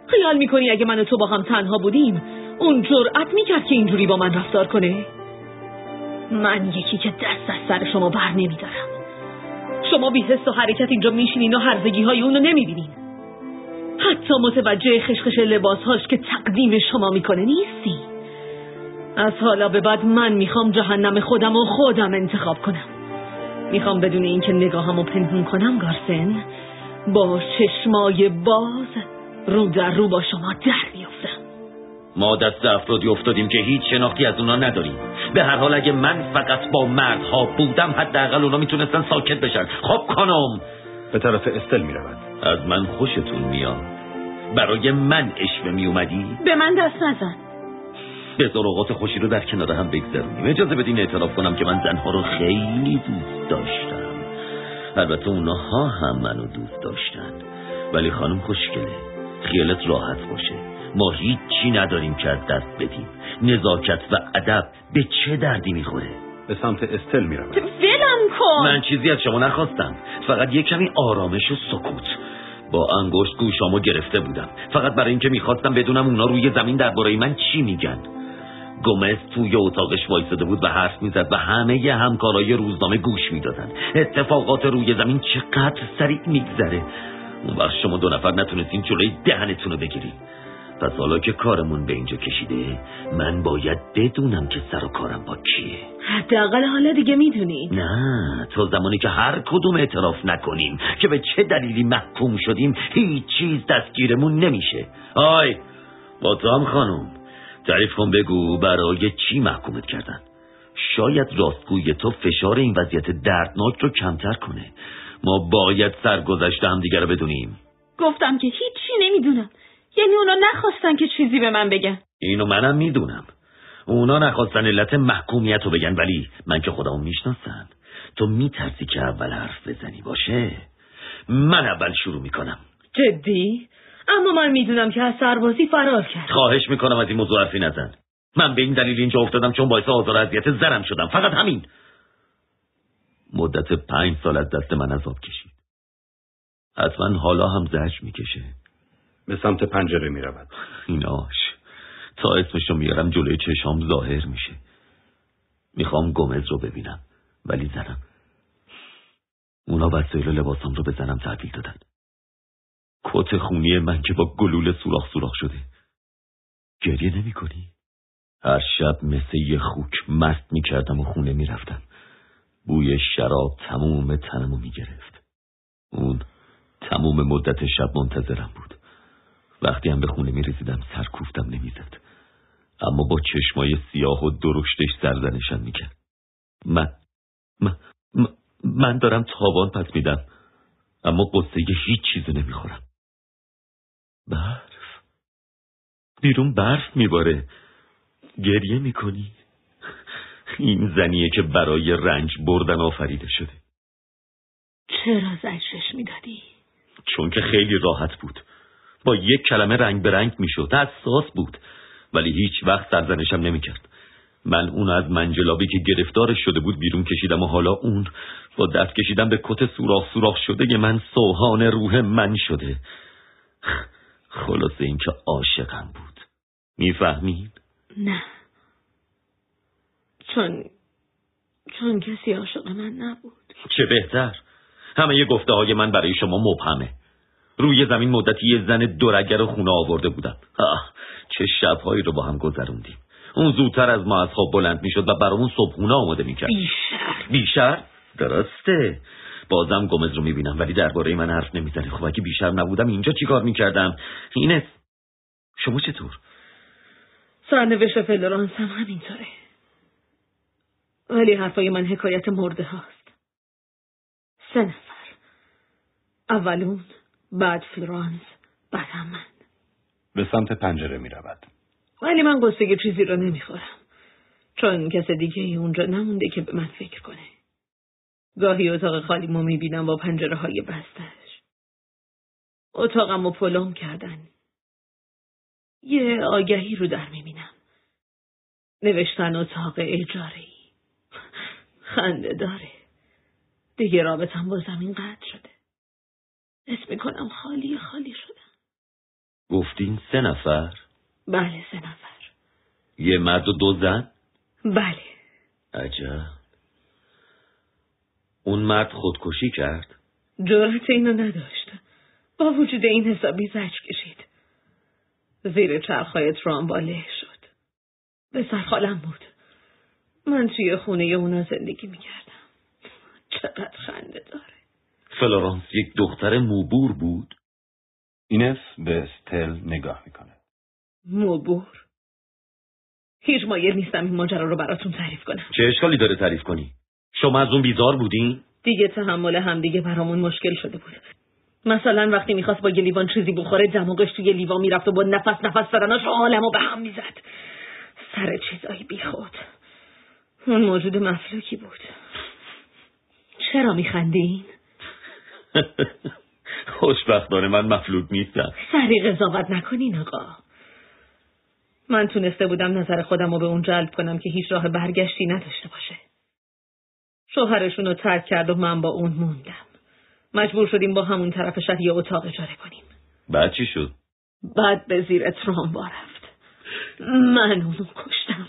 خیال می‌کنی اگه من و تو با هم تنها بودیم اون جرأت می‌کرد که اینجوری با من رفتار کنه؟ من یکی که دست از سر شما بر نمیدارم. شما بی حس و حرکت اینجا میشینین و هرزگی های اونو نمی‌بینین. حتی متوجه خشخش لباس هاش که تقدیم شما می‌کنه نیستی. از حالا به بعد من می‌خوام جهنم خودم و خودم انتخاب کنم. می‌خوام بدون اینکه نگاهمو پنهون کنم گارسن با چشمای باز رو در رو با شما در بیفتم. ما دست افرادی افتادیم که هیچ شناختی از اونا نداریم. به هر حال اگه من فقط با مردها بودم حداقل اونا می‌تونستن ساکت بشن. خب خانم! به طرف استل می رود از من خوشتون میاد. برای من اشوه می اومدی؟ به من دست نزن. بذار اوقات خوشی رو در کنار هم بگذرونیم اجازه بدین اعتراف کنم که من زنها رو خیلی دوست داشتم. البته اونها هم منو دوست داشتن ولی خانم خوشگله. خیالت راحت باشه. ما هیچی نداریم که از دست بدیم. نزاکت و ادب به چه دردی می‌خوره؟ به سمت استل می رود ولم کن! من چیزی از شما نخواستم. فقط یه کمی آرامش و سکوت. با انگشت گوشامو گرفته بودم. فقط برای اینکه می‌خواستم بدونم اونا روی زمین درباره من چی میگن. گومز توی اتاقش وایساده بود و حرف می‌زد و همه ی همکارای روزنامه گوش می‌دادن اتفاقات روی زمین چقدر سریع میگذره. اون وقت شما دو نفر نتونستین جلوی دهنتون رو بگیرین. پس حالا که کارمون به اینجا کشیده من باید بدونم که سر و کارم با کیه حداقل حالا دیگه می‌دونی. نه تا زمانی که هر کدوم اعتراف نکنیم که به چه دلیلی محکوم شدیم هیچ چیز دستگیرمون نمیشه. آی با تو هم خانم. تعریف کن بگو برای چی محکومت کردن؟ شاید راستگوی تو فشار این وضعیت دردناک رو کمتر کنه. ما باید سرگذشت هم دیگر رو بدونیم. گفتم که هیچی نمی‌دونم. یعنی اونا نخواستن که چیزی به من بگن. اینو منم می‌دونم. اونا نخواستن علت محکومیت رو بگن ولی من که خودمو می‌شناسم تو میترسی که اول حرف بزنی باشه؟ من اول شروع می‌کنم. جدی؟ اما من می‌دونم که از سربازی فرار کرد خواهش می‌کنم از این موضوع حرفی نزن. من به این دلیل اینجا افتادم چون باعث آزار اذیت زرم شدم. فقط همین. مدت پنج سال از دست من عذاب کشید. حتما حالا هم زجر می‌کشه. به سمت پنجره می رود. ایناش تا اسمشو میارم جلوی چشام ظاهر میشه. می‌خوام گمز رو ببینم. ولی زنم. اونا وسایل لباسم رو به زنم تحویل دادن. کت خونی من که با گلول سوراخ سوراخ شده. گریه نمی کنی؟ هر شب مثل یه خوک مست می‌کردم و خونه می‌رفتم بوی شراب تموم تنمو می‌گرفت اون تموم مدت شب منتظرم بود. وقتی هم به خونه می‌رسیدم سر کوفتم نمی‌زد. اما با چشمای سیاه و درشتش سرزنشم می‌کرد. من من من, من دارم تاوان پس میدم اما قصه هیچ چیزو نمی‌خورم. برف. بیرون برف میباره. گریه می‌کنی. این زنیه که برای رنج بردن آفریده شده. چرا زجرش می‌دادی؟ چون که خیلی راحت بود. با یک کلمه رنگ به رنگ می‌شد. حساس بود ولی هیچ وقت سرزنشم نمی‌کرد. من اون از منجلابی که گرفتارش شده بود بیرون کشیدم و حالا اون با دست کشیدم به کت سوراخ سوراخ شده من سوهان روح من شده. خلاصه اینکه عاشقم بود. می‌فهمین؟ نه. چون چون کسی عاشق من نبود. چه بهتر. همه ی گفته های من برای شما مبهمه. روی زمین مدتی یه زن دورگر خونه آورده بودم. آه چه شبهایی رو با هم گذروندیم. اون زودتر از ما از خواب بلند می‌شد و برامون صبحونه آماده می‌کرد. بیشتر. بیشتر؟ درسته. بازم گمز رو می‌بینم ولی درباره من حرف نمی‌زنه. خب اگه بیشتر نبودم اینجا چیکار می‌کردم؟ اینه. شما چطور؟ سرنوشت فلورانس هم همینطوره. ولی حرفای من حکایت مرده هاست. سه نفر. اول اون. بعد فلورانس بعد من. به سمت پنجره می رود. ولی من غصه چیزی رو نمی‌خورم چون کس دیگه ای اونجا نمونده که به من فکر کنه. گاهی اتاق خالیمو می‌بینم با پنجره های بستش اتاقم رو پلم کردن. یه آگهی رو در می‌بینم نوشتن اتاق اجاره خنده داره. دیگه رابطم با زمین قطع شده. اسم می‌کنم. خالی خالی شدم. گفتین سه نفر؟ بله سه نفر. یه مرد و دو زن؟ بله. عجب. اون مرد خودکشی کرد؟ جرأت اینو نداشت. با وجود این حسابی زجر کشید. زیر چرخهای تراموا له شد. پسرخالم بود. من توی خونه اونا زندگی می‌کردم. چقدر خنده داره. فلورانس یک دختر موبور بود. اینس به استل نگاه می‌کنه. موبور؟ هیچ مایل نیستم این ماجرا رو براتون تعریف کنم. چه اشکالی داره تعریف کنی؟ شما از اون بیزار بودین دیگه تحمل همدیگه برامون مشکل شده بود. مثلا وقتی می‌خواست با یه لیوان چیزی بخوره دماغش توی لیوان می‌رفت و با نفس نفس زدناش عالمو به هم می‌زد. سر چیزایی بیخود. اون موجود مفلوکی بود. چرا میخندین؟ خوشبختانه من مفلوک نیستم. سری قضاوت نکنین آقا من تونسته بودم نظر خودم رو به اون جلب کنم که هیچ راه برگشتی نداشته باشه. شوهرشون رو ترک کرد و من با اون موندم. مجبور شدیم با همون طرف شهر یه اتاق اجاره کنیم. بعد چی شد؟ بعد به زیر تراموا رفت. من اونو کشتم.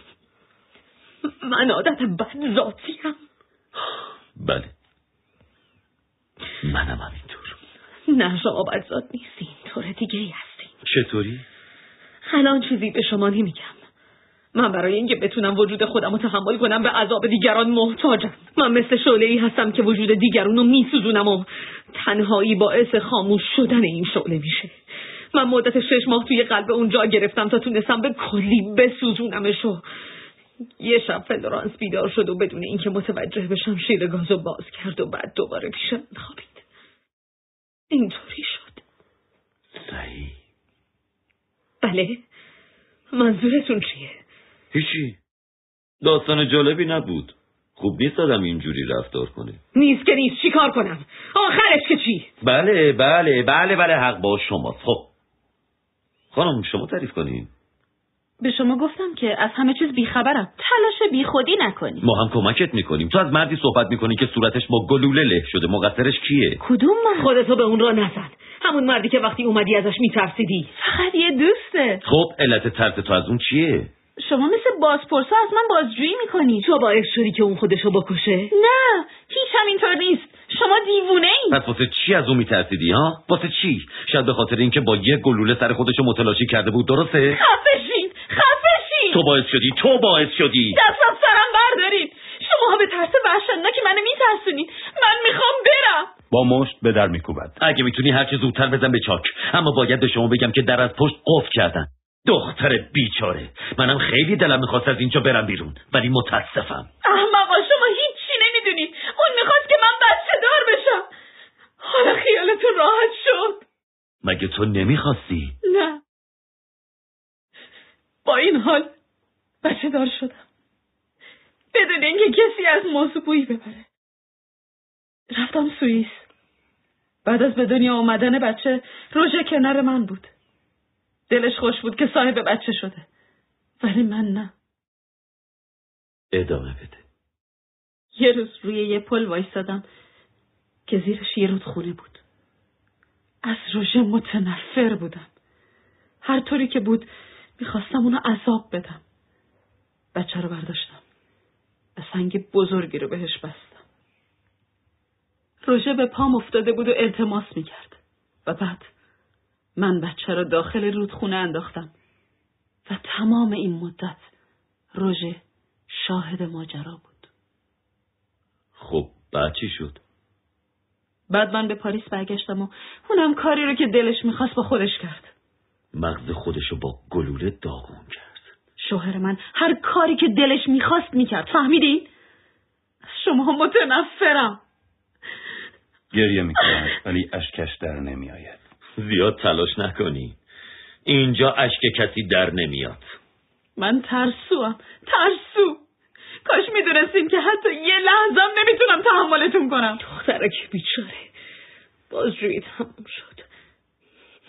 من عادت بد ذاتیم. بله. منم همینطور. نه شما بدزاد نیستین طور دیگه ای هستین چطوری؟ الان چیزی به شما نمیگم. من برای اینکه بتونم وجود خودم رو تحمل کنم به عذاب دیگران محتاجم. من مثل شعله ای هستم که وجود دیگران رو میسوزونم و تنهایی باعث خاموش شدن این شعله میشه. من مدت شش ماه توی قلب اونجا گرفتم تا تونستم به کلی بسوزونمش و یه شب فلورانس بیدار شد و بدون اینکه متوجه بشم شیر گازو باز کرد و بعد دوباره پیش من خوابید اینطوری شد. صحیح. بله. منظورتون چیه؟ هیچی. داستان جالبی نبود. خوب نیست آدم اینجوری رفتار کنه. نیست که نیست. چی کار کنم؟ آخرش که چی؟ بله بله بله بله حق با شماست. خب. خانم شما تعریف کنین. به شما گفتم که از همه چیز بیخبرم. تلاش بیخودی نکنی. ما هم کمکت می‌کنیم. تو از مردی صحبت می‌کنی که صورتش با گلوله له شده. مقصرش کیه؟ کدوم من خودتو به اون را نزن همون مردی که وقتی اومدی ازش میترسیدی. فقط یه دوسته. خب علت ترس تو از اون چیه؟ شما مثل بازپرسا از من بازجویی می‌کنید تو باعث شدی که اون خودشو بکشه؟ نه هیچ همینطور نیست. شما دیوونه ای پس واسه چی از اون میترسیدی ها؟ واسه چی؟ شاید به خاطر اینکه با یه گلوله سر خودشو متلاشی کرده بود درسته؟ خفشین تو باعث شدی تو باعث شدی. دست از سرم بردارید. شما به ترس وحشتناک منو میترسونید. من می‌خوام برم. با مشت به در میکوبد. اگه می‌تونی هرچه زودتر بزن به چاک. اما باید به شما بگم که در از پشت قفل کردن. دختر بیچاره. منم خیلی دلم می‌خواست از اینجا برم بیرون ولی متاسفم. احمقا شما هیچی نمی‌دونید. اون می‌خواست که من بچه دار بشم. حالا خیالتون راحت شد. مگه تو نمی‌خواستی؟ نه. با این حال بچه دار شدم. بدون اینکه کسی از موضوع بویی ببره. رفتم سوئیس. بعد از به دنیا آمدن بچه روژه کنار من بود. دلش خوش بود که صاحب بچه شده. ولی من نه. ادامه بده. یه روز روی یه پل وایستادم که زیرش یه رودخونه بود. از روژه متنفر بودم. هر طوری که بود می‌خواستم اونو عذاب بدم. بچه رو برداشتم. و سنگ بزرگی رو بهش بستم. روژه به پام افتاده بود و التماس می‌کرد. و بعد من بچه رو داخل رودخونه انداختم. و تمام این مدت روژه شاهد ماجرا بود. خب بعد چی شد؟ بعد من به پاریس برگشتم و اونم کاری رو که دلش می‌خواست با خودش کرد. مغز خودشو با گلوله داغون کرد. شوهر من هر کاری که دلش می‌خواست می‌کرد فهمیدین؟ از شما متنفرم. گریه می‌کند ولی اشکش در نمیآید. زیاد تلاش نکنی. اینجا اشک کسی در نمیاد. من ترسوم ترسو. کاش می‌دونستیم که حتی یه لحظم نمی‌تونم تحملتون کنم. دخترک بیچاره. بازجویی تموم شد.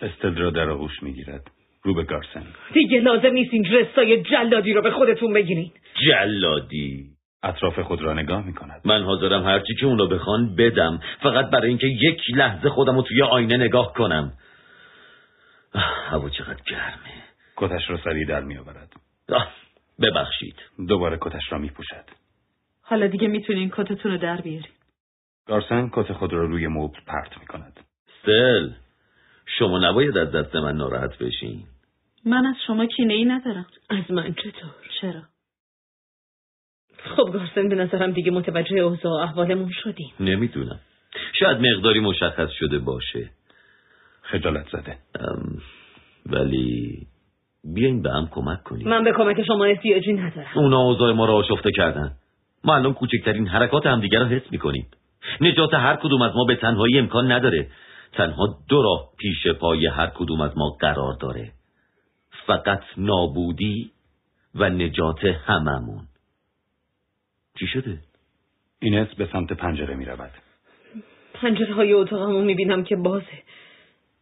استل را در آغوش می‌گیرد. رو به گارسن دیگه لازم نیست این رستای جلادی رو به خودتون بگیرین جلادی. اطراف خود را نگاه می‌کند. من حاضرم هرچی که اونا بخوان بدم. فقط برای اینکه یک لحظه خودم رو توی آینه نگاه کنم. آه، هوا چقدر گرمه. کتش را سریع در میآورد. آه، ببخشید. دوباره کتش را میپوشد. حالا دیگه می‌تونین کتتون رو در بیارین. گارسن کت خود را روی مبل پرت می‌کند. سل. شما نباید از دست من ناراحت بشین. من از شما کینه ای ندارم. از من چطور؟ چرا؟ خب گارسن به نظرم دیگه متوجه اوضاع و احوالمون شدیم. نمی‌دونم. شاید مقداری مشخص شده باشه. خجالت زده. ام، ولی بیاین به هم کمک کنیم. من به کمک شما احتیاجی ندارم. اونا اوضاع ما را آشفته کردن. ما الان کوچکترین حرکات همدیگه را حس می‌کنیم. نجات هر کدوم از ما به تنهایی امکان نداره. تنها دو راه پیش پای هر کدوم از ما قرار داره. فقط نابودی و نجات هممون. چی شده؟ اینس به سمت پنجره می‌رود پنجره های اتاقمو می‌بینم که بازه.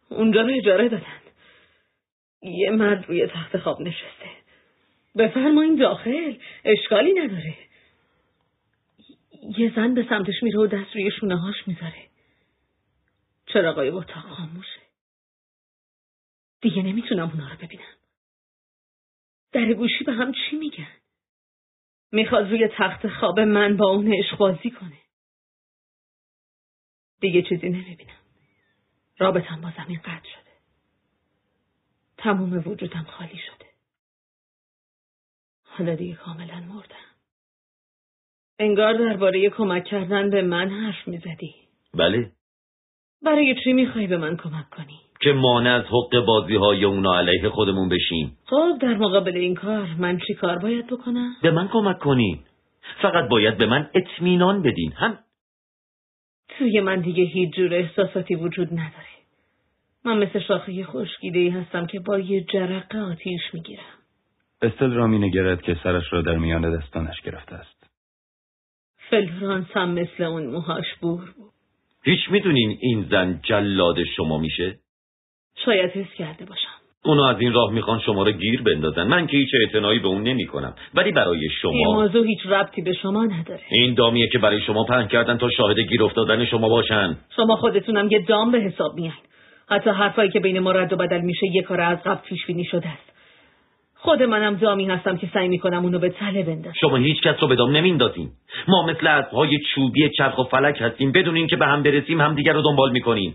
اونجا رو اجاره دادن. یه مرد روی تخت خواب نشسته. بفرمایین داخل. اشکالی نداره. یه زن به سمتش میره و دست روی شونه هاش می‌ذاره. چراغای اتاق خاموشه. دیگه نمی‌تونم اونا رو ببینم. در گوشی به هم چی میگن؟ می‌خواد روی تخت خواب من با اون عشق بازی کنه. دیگه چیزی نمی‌بینم. رابطم با زمین قطع شده. تموم وجودم خالی شده. حالا دیگه کاملا مردم. انگار درباره کمک کردن به من حرف می‌زدی. بله. برای چی می‌خوای به من کمک کنی؟ که مانع از حق بازی های اونا علیه خودمون بشیم. خب در مقابل این کار من چی کار باید بکنم؟ به من کمک کنین. فقط باید به من اطمینان بدین. هم توی من دیگه هیچ جور احساساتی وجود نداره. من مثل شاخه خشکیده هستم که با یه جرقه آتیش می‌گیرم. استل را مینگرد که سرش را در میان دستانش گرفته است. فلورانس هم مثل اون موهاش بور بود. هیچ می‌دونین این زن جلاد شما میشه؟ شاید حس کرده باشم. اونا از این راه می‌خوان شما رو گیر بندازن. من که هیچ اعتنایی به اون نمی کنم ولی برای این شما موضوع هیچ ربطی به شما نداره. این دامیه که برای شما پهن کردن تا شاهد گیر افتادن شما باشن. شما خودتونم یه دام به حساب میاین حتی حرفایی که بین ما رد و بدل میشه یه کار از قبل پیش بینی شده است. خود منم دامی هستم که سعی می‌کنم اونو به تله بندازم. شما هیچ کس رو به دام نمیندازین ما مثل اسبهای چوبی چرخ و فلک هستیم. بدون اینکه به هم برسیم همدیگر رو دنبال می‌کنیم.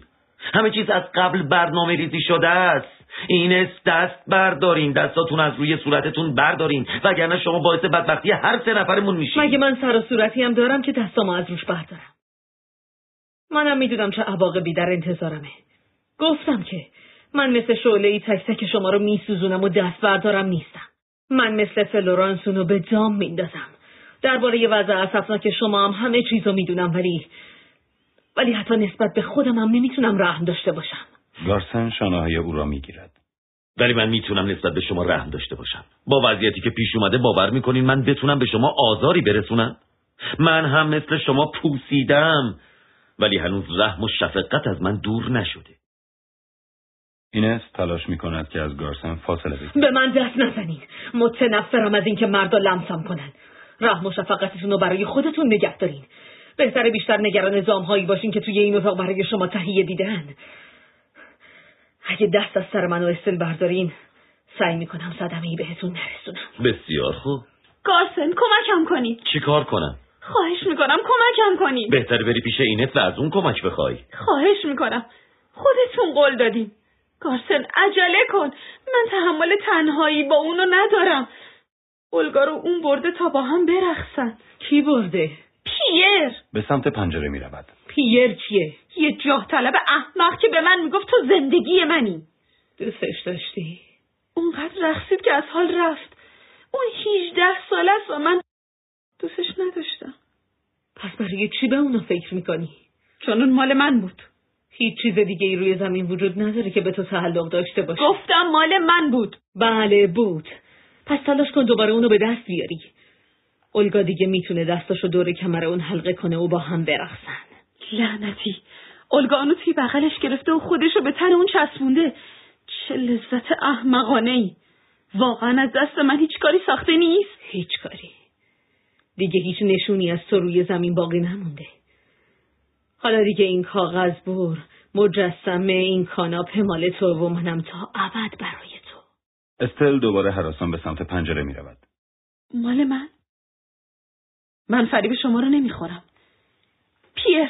همه چیز از قبل برنامه ریزی شده است. این است دست بردارین. دستاتون از روی صورتتون بردارین. وگرنه شما باعث بدبختی هر سه نفرمون میشین. مگه من سر و صورتی هم دارم که دستامو از روش بردارم؟ منم می‌دونم چه عواقبی در انتظارمه. گفتم که من مثل شعله ای تک تک شما رو میسوزونم و دست بردارم نیستم. من مثل فلورانس اونو به دام میندازم. درباره وضع اسفناک شما هم همه چیزو می‌دونم ولی ولی حتی نسبت به خودم هم نمی‌تونم رحم داشته باشم. گارسن شانههای او را می‌گیرد. ولی من می‌تونم نسبت به شما رحم داشته باشم. با وضعیتی که پیش اومده باور می‌کنین من بتونم به شما آزاری برسونم؟ من هم مثل شما پوسیدم ولی هنوز رحم و شفقت از من دور نشده. اینس تلاش می‌کند که از گارسن فاصله بگیرد. به من دست نزنید. متنفرم از اینکه مردا لمسم کنن. رحم و شفقتتون رو برای خودتون نگه دارین. بهتره بیشتر نگران زامهایی باشین که توی این اتاق برای شما تهیه دیدن. اگه دست از سر من و استل بردارین سعی می‌کنم صدمه ای بهتون نرسونم. بسیار خوب. گارسن کمکم کنید. چیکار کنم؟ خواهش می‌کنم کمکم کنید. بهتره بری پیش اینت و از اون کمک بخوای. خواهش می‌کنم. خودتون قول دادین. گارسن عجله کن. من تحمل تنهایی با اونو ندارم. اولگا رو اون برده تا با هم برخصن. کی برده؟ پیر. به سمت پنجره می رود. پیر کیه؟ یه جاه طلب احمق که به من می‌گفت تو زندگی منی. دوستش داشتی؟ اونقدر رقصید که از حال رفت. اون هیچده ساله است و من دوستش نداشتم. پس برای چی به اونو فکر می‌کنی؟ چون اون مال من بود. هیچ چیز دیگه ای روی زمین وجود نداره که به تو تعلق داشته باشه. گفتم مال من بود. بله بود. پس تلاش کن دوباره اونو به دست بیاری. اولگا دیگه می‌تونه دستاشو دور کمر اون حلقه کنه و با هم برقصن. لعنتی. اولگا اونو توی بغلش گرفته و خودشو به تن اون چسبونده. چه لذت احمقانه ای واقعا از دست من هیچ کاری ساخته نیست. هیچ کاری. دیگه هیچ نشونی از تو روی زمین باقی نمونده. حالا دیگه این کاغذ بور مجسمه این کاناپه مال تو و منم تا ابد برای تو. استل دوباره حراسان به سمت پنجره می رود. مال من؟ من فریب شما رو نمی‌خورم. پیر!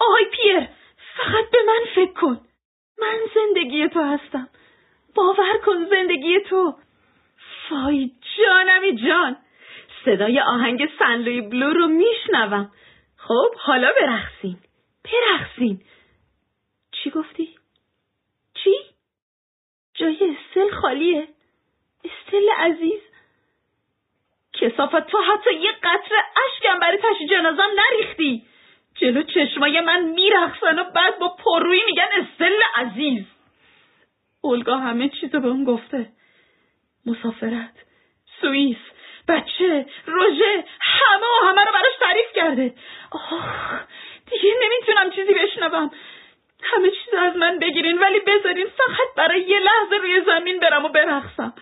آهای پیر! فقط به من فکر کن. من زندگی تو هستم. باور کن زندگی تو. فای جانمی جان. صدای آهنگ سنلوی بلو رو میشنوم. خب حالا برخصین برخصین چی گفتی؟ چی؟ جای استل خالیه. استل عزیز. کسافت تو حتی یه قطر اشکم برای تشی جنازم نریختی. جلو چشمای من میرخصن و بعد با پرویی میگن استل عزیز. اولگا همه چیزو به اون گفته. مسافرت. سوئیس. بچه روژه همه و همه رو براش تعریف کرده. آخ دیگه نمی‌تونم چیزی بشنوم. همه چیز از من بگیرین ولی بذارین فقط برای یه لحظه روی زمین برم و برقصم.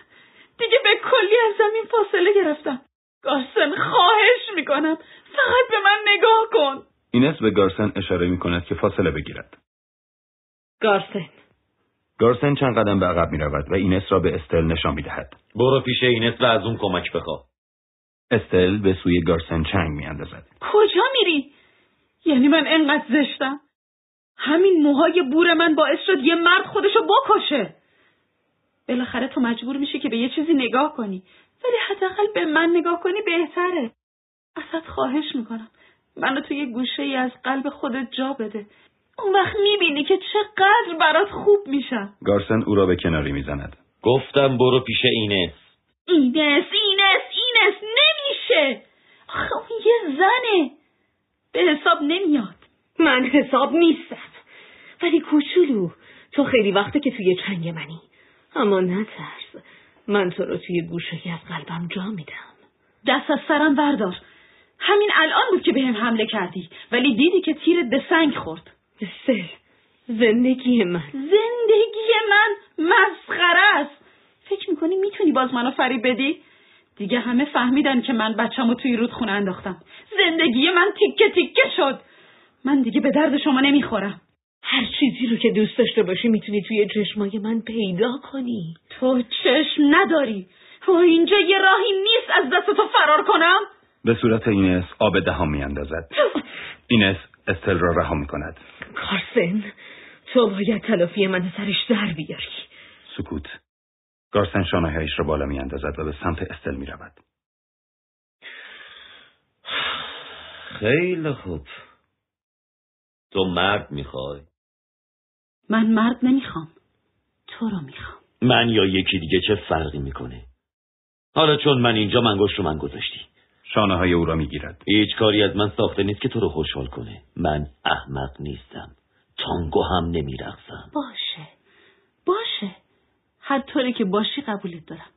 دیگه به کلی از زمین فاصله گرفتم. گارسن خواهش می‌کنم. فقط به من نگاه کن. اینس به گارسن اشاره می کند که فاصله بگیرد. گارسن. گارسن چند قدم به عقب می رود و اینس را به استل نشان می دهد. برو پیش اینس و از اون کمک بخواه استل به سوی گارسن چنگ می اندازد. کجا میری؟ یعنی من انقدر زشتم. همین موهای بور من باعث شد یه مرد خودشو بکشه. بالاخره تو مجبور میشی که به یه چیزی نگاه کنی. ولی حداقل به من نگاه کنی بهتره. ازت خواهش می‌کنم. منو توی گوشه ای از قلب خودت جا بده. اون وقت می‌بینی که چقدر برات خوب میشم. گارسن او را به کناری می‌زند. گفتم برو پیش اینس. اینس اینس. آخه اون یه زنه. به حساب نمیاد. من حساب نیستم. ولی کوچولو تو خیلی وقته که توی چنگ منی. اما نترس من تو رو توی گوشه از قلبم جا میدم. دست از سرم بردار. همین الان بود که به هم حمله کردی. ولی دیدی که تیرت به سنگ خورد. سل زندگی من. زندگی من مسخره است. فکر می‌کنی می‌تونی باز منو فریب بدی؟ دیگه همه فهمیدن که من بچه‌مو توی رودخونه انداختم. زندگی من تیکه تیکه شد. من دیگه به درد شما نمی‌خورم. هر چیزی رو که دوست داشته باشی می‌تونی توی چشمای من پیدا کنی. تو چشم نداری. و اینجا یه راهی نیست از دست تو فرار کنم. به صورت اینس آب دهان می اندازد. اینس استل را رها می کند. کارسن تو باید تلافی من سرش در بیاری. سکوت. گارسن شانهایش را بالا می اندازد و به سمت استل می رود. خیلی خوب. تو مرد می‌خوای؟ من مرد نمی‌خوام. تو رو می‌خوام. من یا یکی دیگه چه فرقی می‌کنه؟ حالا چون من اینجا منگوش رو من گذاشتی. شانه های او را می گیرد. هیچ کاری از من ساخته نیست که تو رو خوشحال کنه. من احمق نیستم. تانگو هم نمیرقصم. باشه. باشه. هر طوری که باشی قبولت دارم.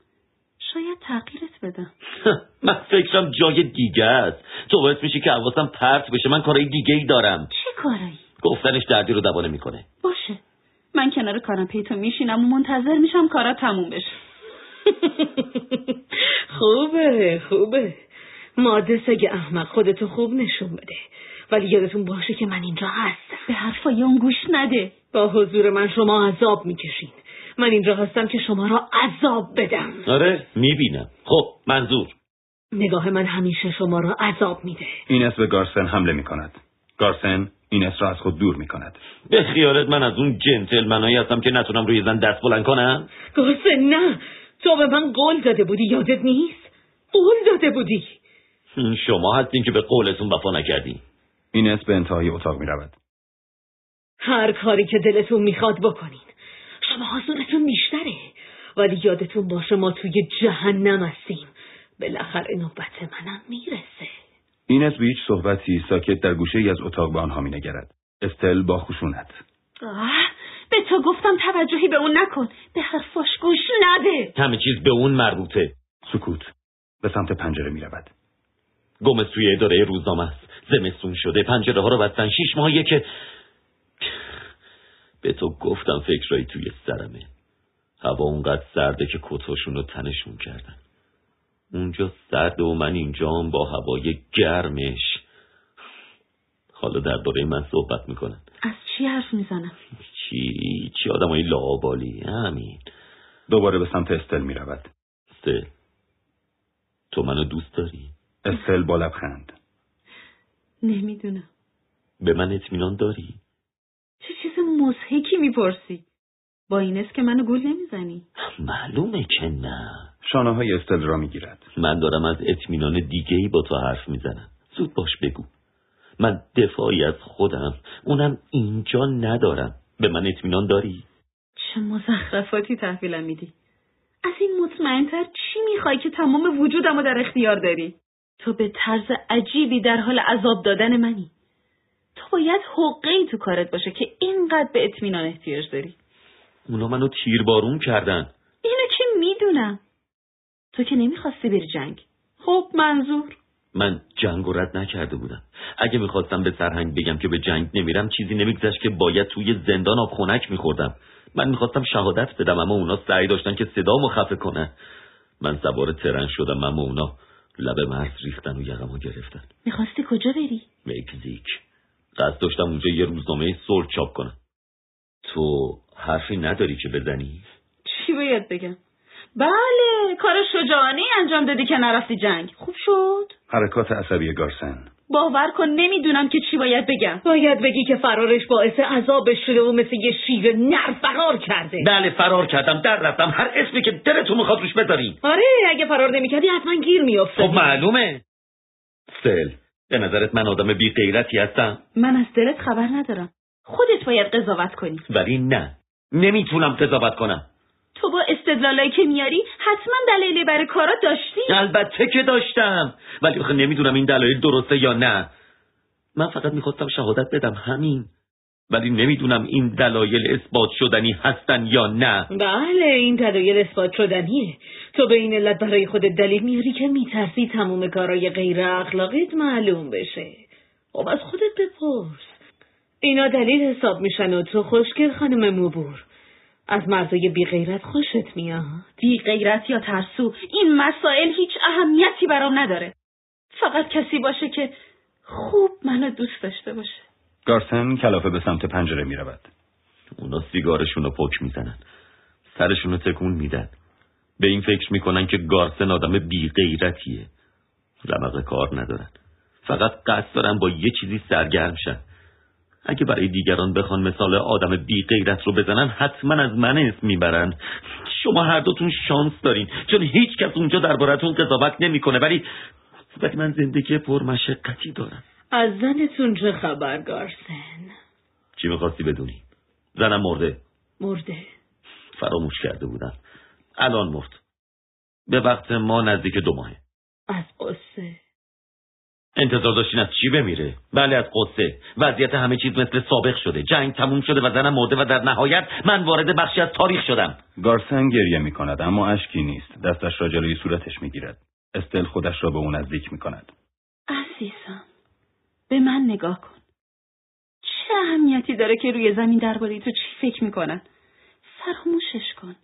شاید تغییرت بدم. من فکرم جای دیگه است. تو باعث میشی که حواسم پرت بشه. من کارهای دیگه ای دارم. چه کارایی؟ گفتنش دردی رو دوانه می‌کنه. باشه. من کنار کاناپه تو میشینم و منتظر میشم کارا تموم بشه. خوبه خوبه. ماده سگ احمق خودتو خوب نشون بده. ولی یادتون باشه که من اینجا هستم. به حرفای اون گوش نده. با حضور من شما عذاب می‌کشین. من اینجا هستم که شما را عذاب بدم. آره می‌بینم. خب منظور. نگاه من همیشه شما را عذاب میده. اینس به گارسن حمله می کند. گارسن اینس را از خود دور می کند. به خیالت من از اون جنتلمنایی هستم که نتونم روی زن دست بلند کنم؟ گارسن نه. تو به من قول داده بودی یادت نیست؟ قول داده بودی. شما هستین که به قولتون وفا نکردین. اینس به انتهای اتاق می رود. هر کاری که دلتون می‌خواد بکنین. شما حضورتون بیشتره. ولی یادتون باشه ما توی جهنم هستیم. بالاخره نوبت منم می‌رسه. اینس به هیچ صحبتی ساکت در گوشه ای از اتاق به آنها می نگرد. استل با خشونت. آه به تو گفتم توجهی به اون نکن. به حرفاش گوش نده. همه چیز به اون مربوطه. سکوت. به سمت پنجره می رود. گمز توی اداره روزنامه است. زمستون شده پنجره ها رو بستن. شیش ماهیه که به تو گفتم فکرایی توی سرمه. هوا اونقدر سرده که کتاشون رو تنشون کردن. اونجا سرده و من اینجام با هوای گرمش. حالا درباره من صحبت می‌کنن. از چی حرف می‌زنم؟ چی؟ چی آدمای لابالی همین. دوباره به سمت استل می رود. استل؟ تو منو دوست داری؟ استل با لبخند. نمی‌دونم. به من اطمینان داری؟ چه چیز مزهکی می‌پرسی. با این است که منو گول نمی‌زنی. معلومه که نه. شانه های استل را می گیرد. من دارم از اطمینان دیگه ای با تو حرف می‌زنم. زود باش بگو. من دفاعی از خودم. اونم اینجا ندارم. به من اطمینان داری؟ چه مزخرفاتی تحویلم میدی. از این مطمئنتر چی می‌خوای که تمام وجودم رو در اختیار داری؟ تو به طرز عجیبی در حال عذاب دادن منی. تو باید حقه تو کارت باشه که اینقدر به اطمینان احتیاج داری. اونا منو تیربارون کردن. اینو که می‌دونم؟ تو که نمی‌خواستی بری جنگ. خب منظور. من جنگ و رد نکرده بودم. اگه می‌خواستم به سرهنگ بگم که به جنگ نمیرم چیزی نمیگذشت که باید توی زندان آب خنک میخوردم. من می‌خواستم شهادت بدم اما اونا سعی داشتن که صدامو خفه کنن. من سوار ترن شدم اما اونا لب مرز ریختن و یقمو گرفتن. می‌خواستی کجا بری؟ مکزیک. قصد داشتم اونجا یه روزنامه صلح چاپ کنم. تو حرفی نداری که بزنی؟ چی باید بگم؟ بله کار شجاعانه انجام دادی که نرفتی جنگ. خوب شد؟ حرکات عصبی گارسن. باور کن نمی‌دونم که چی باید بگم. باید بگی که فرارش باعث عذابش شده و مثل یه شیر نر فرار کرده. بله فرار کردم در رفتم. هر اسمی که دلتون می‌خواد روش بذارین. آره اگه فرار نمی‌کردی حتما گیر میافتادی. خب معلومه. سل به نظرت من آدم بی غیرتی هستم؟ من از دلت خبر ندارم. خودت باید قضاوت کنی. ولی نه. نمی‌تونم قضاوت کنم. تو با استدلالایی که میاری حتما دلیلی برای کارات داشتی. البته که داشتم. ولی آخه نمی‌دونم این دلایل درسته یا نه. من فقط می‌خواستم شهادت بدم همین. ولی نمی‌دونم این دلایل اثبات شدنی هستن یا نه. بله این دلایل اثبات شدنیه. تو به این علت برای خودت دلیل میاری که میترسی تموم کارای غیر اخلاقیت معلوم بشه. خب از خودت بپرس. اینا دلیل حساب میشن و تو خوشگل خانم موبور از مردای بی غیرت خوشت میاد. بی غیرت یا ترسو این مسائل هیچ اهمیتی برام نداره. فقط کسی باشه که خوب منو دوست داشته باشه. گارسن کلافه به سمت پنجره می رود. اونا سیگارشون رو پک می‌زنن. سرشون رو تکون میدن. به این فکر می‌کنن که گارسن آدم بی غیرتیه رمق کار ندارن. فقط قصد دارن با یه چیزی سرگرم شن. اگه برای دیگران بخوان مثال آدم بی غیرت رو بزنن حتما از من اسم می‌برن. شما هر دوتون شانس دارین. چون هیچ کس اونجا دربارتون قضاوت نمی‌کنه. ولی ولی من زندگی پرمشقتی دارم. از زنتون چه خبر گارسن؟ چی می‌خواستی بدونی؟ زنم مرده. مرده. فراموش کرده بودم. الان مرد. به وقت ما نزدیک دو ماهه. از قصه. انتظار داشتین از چی بمیره؟ بله از قصه. وضعیت همه چیز مثل سابق شده. جنگ تموم شده و زنم مرده و در نهایت من وارد بخشی از تاریخ شدم. گارسن گریه می کند اما اشکی نیست. دستش را جلوی صورتش می گیرد. استل خودش را به او نزدیک می کند. عزیزم. به من نگاه کن. چه اهمیتی داره که روی زمین درباره تو چی فکر می‌کنن؟ فراموشش کن.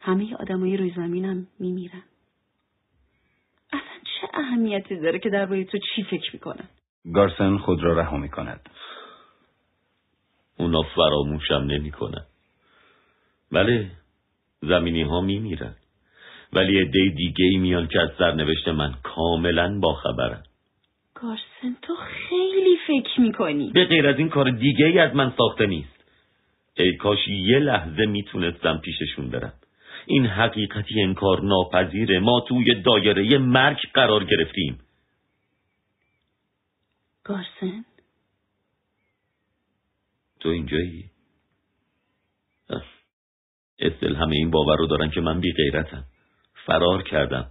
همه آدمای روی زمینم میمیرن. اصلا چه اهمیتی داره که درباره تو چی فکر می‌کنن؟ گارسن خود را رها می کند. اونا فراموشم نمی‌کنن. بله زمینی ها میمیرن. ولی عده دیگه ای میان که از سرنوشت من کاملا باخبرن. گارسن تو خیلی فکر می‌کنی. به غیر از این کار دیگه ای از من ساخته نیست. ای کاش یه لحظه می‌تونستم پیششون برم. این حقیقتی انکار ناپذیره ما توی دایره مرگ قرار گرفتیم. گارسن؟ تو اینجایی؟ استل همه این باور رو دارن که من بی غیرتم فرار کردم.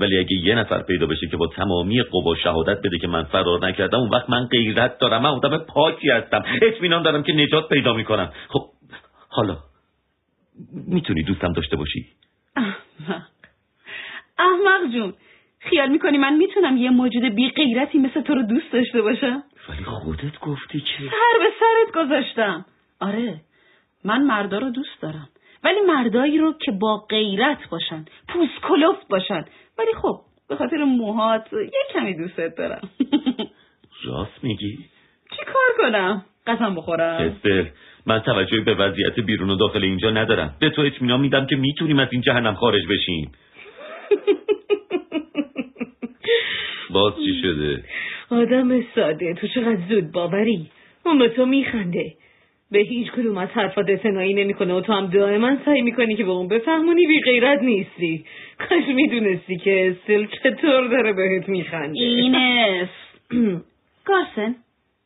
ولی اگه یه نفر پیدا بشه که با تمامی قوا شهادت بده که من فرار نکردم اون وقت من غیرت دارم. من آدم پاکی هستم. اطمینان دارم که نجات پیدا می‌کنم. خب حالا می‌تونی دوستم داشته باشی؟ احمق. احمق جون خیال می‌کنی من می‌تونم یه موجود بی غیرتی مثل تو رو دوست داشته باشم؟ ولی خودت گفتی که سر به سرت گذاشتم. آره من مردا رو دوست دارم. ولی مردایی رو که با غیرت باشن پوست کلفت باشن ولی خب به خاطر موهات یه کمی دوستت دارم. راست میگی؟ چی کار کنم؟ قسم بخورم. استل من توجهی به وضعیت بیرون و داخل اینجا ندارم. به تو اطمینان میدم که می‌تونیم از این جهنم خارج بشیم. باز چی شده؟ آدم ساده تو چقدر زود باوری. اون به تو میخنده. به هیچ کدوم از حرفات اعتنایی نمی‌کنه. و تو هم دائما سعی می‌کنی که به اون بفهمونی بی غیرت نیستی. کاش می‌دونستی که استل چطور داره بهت میخنده. اینس. گارسن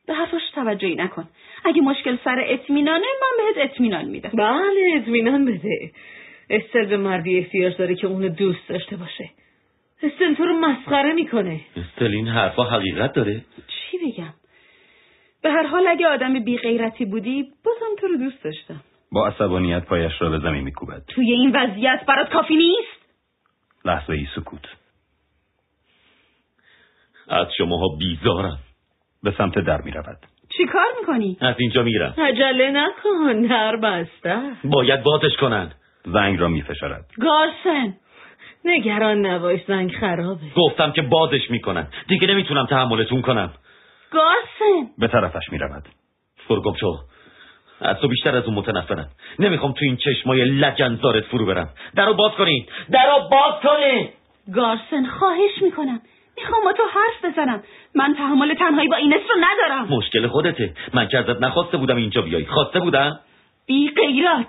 به حرفاش توجهی نکن. اگه مشکل سر اطمینانه من بهت اطمینان میدم. بله اطمینان بده. استل به مردی احتیاج داره که اونو دوست داشته باشه. استل تو رو مسخره می‌کنه. استل این حرفا حقیقت داره. چی بگم؟ به هر حال اگه آدم بی غیرتی بودی بازم تو رو دوست داشتم. با عصبانیت پایش را به زمین میکوبد. توی این وضعیت برات کافی نیست؟ لحظه ای سکوت. از شماها بیزارم. به سمت در می‌رود. چی کار می‌کنی؟ از اینجا میرم. عجله نکن در بسته. باید بازش کنن. زنگ را میفشارد. گارسن نگران نباش زنگ خرابه. گفتم که بازش می‌کنن. دیگه نمی‌تونم تحملتون کنم. گارسن به طرفش می‌رود. فرگم شو از تو بیشتر از اون متنفرم. نمی‌خوام تو این چشمای لجنزارت فرو برم. درو باز کنین درو باز کنین گارسن خواهش می‌کنم. می‌خوام با تو حرف بزنم. من تحمل تنهایی با اینس رو ندارم. مشکل خودته. من که ازت نخواسته بودم اینجا بیای. خواسته بودم؟ بی غیرت.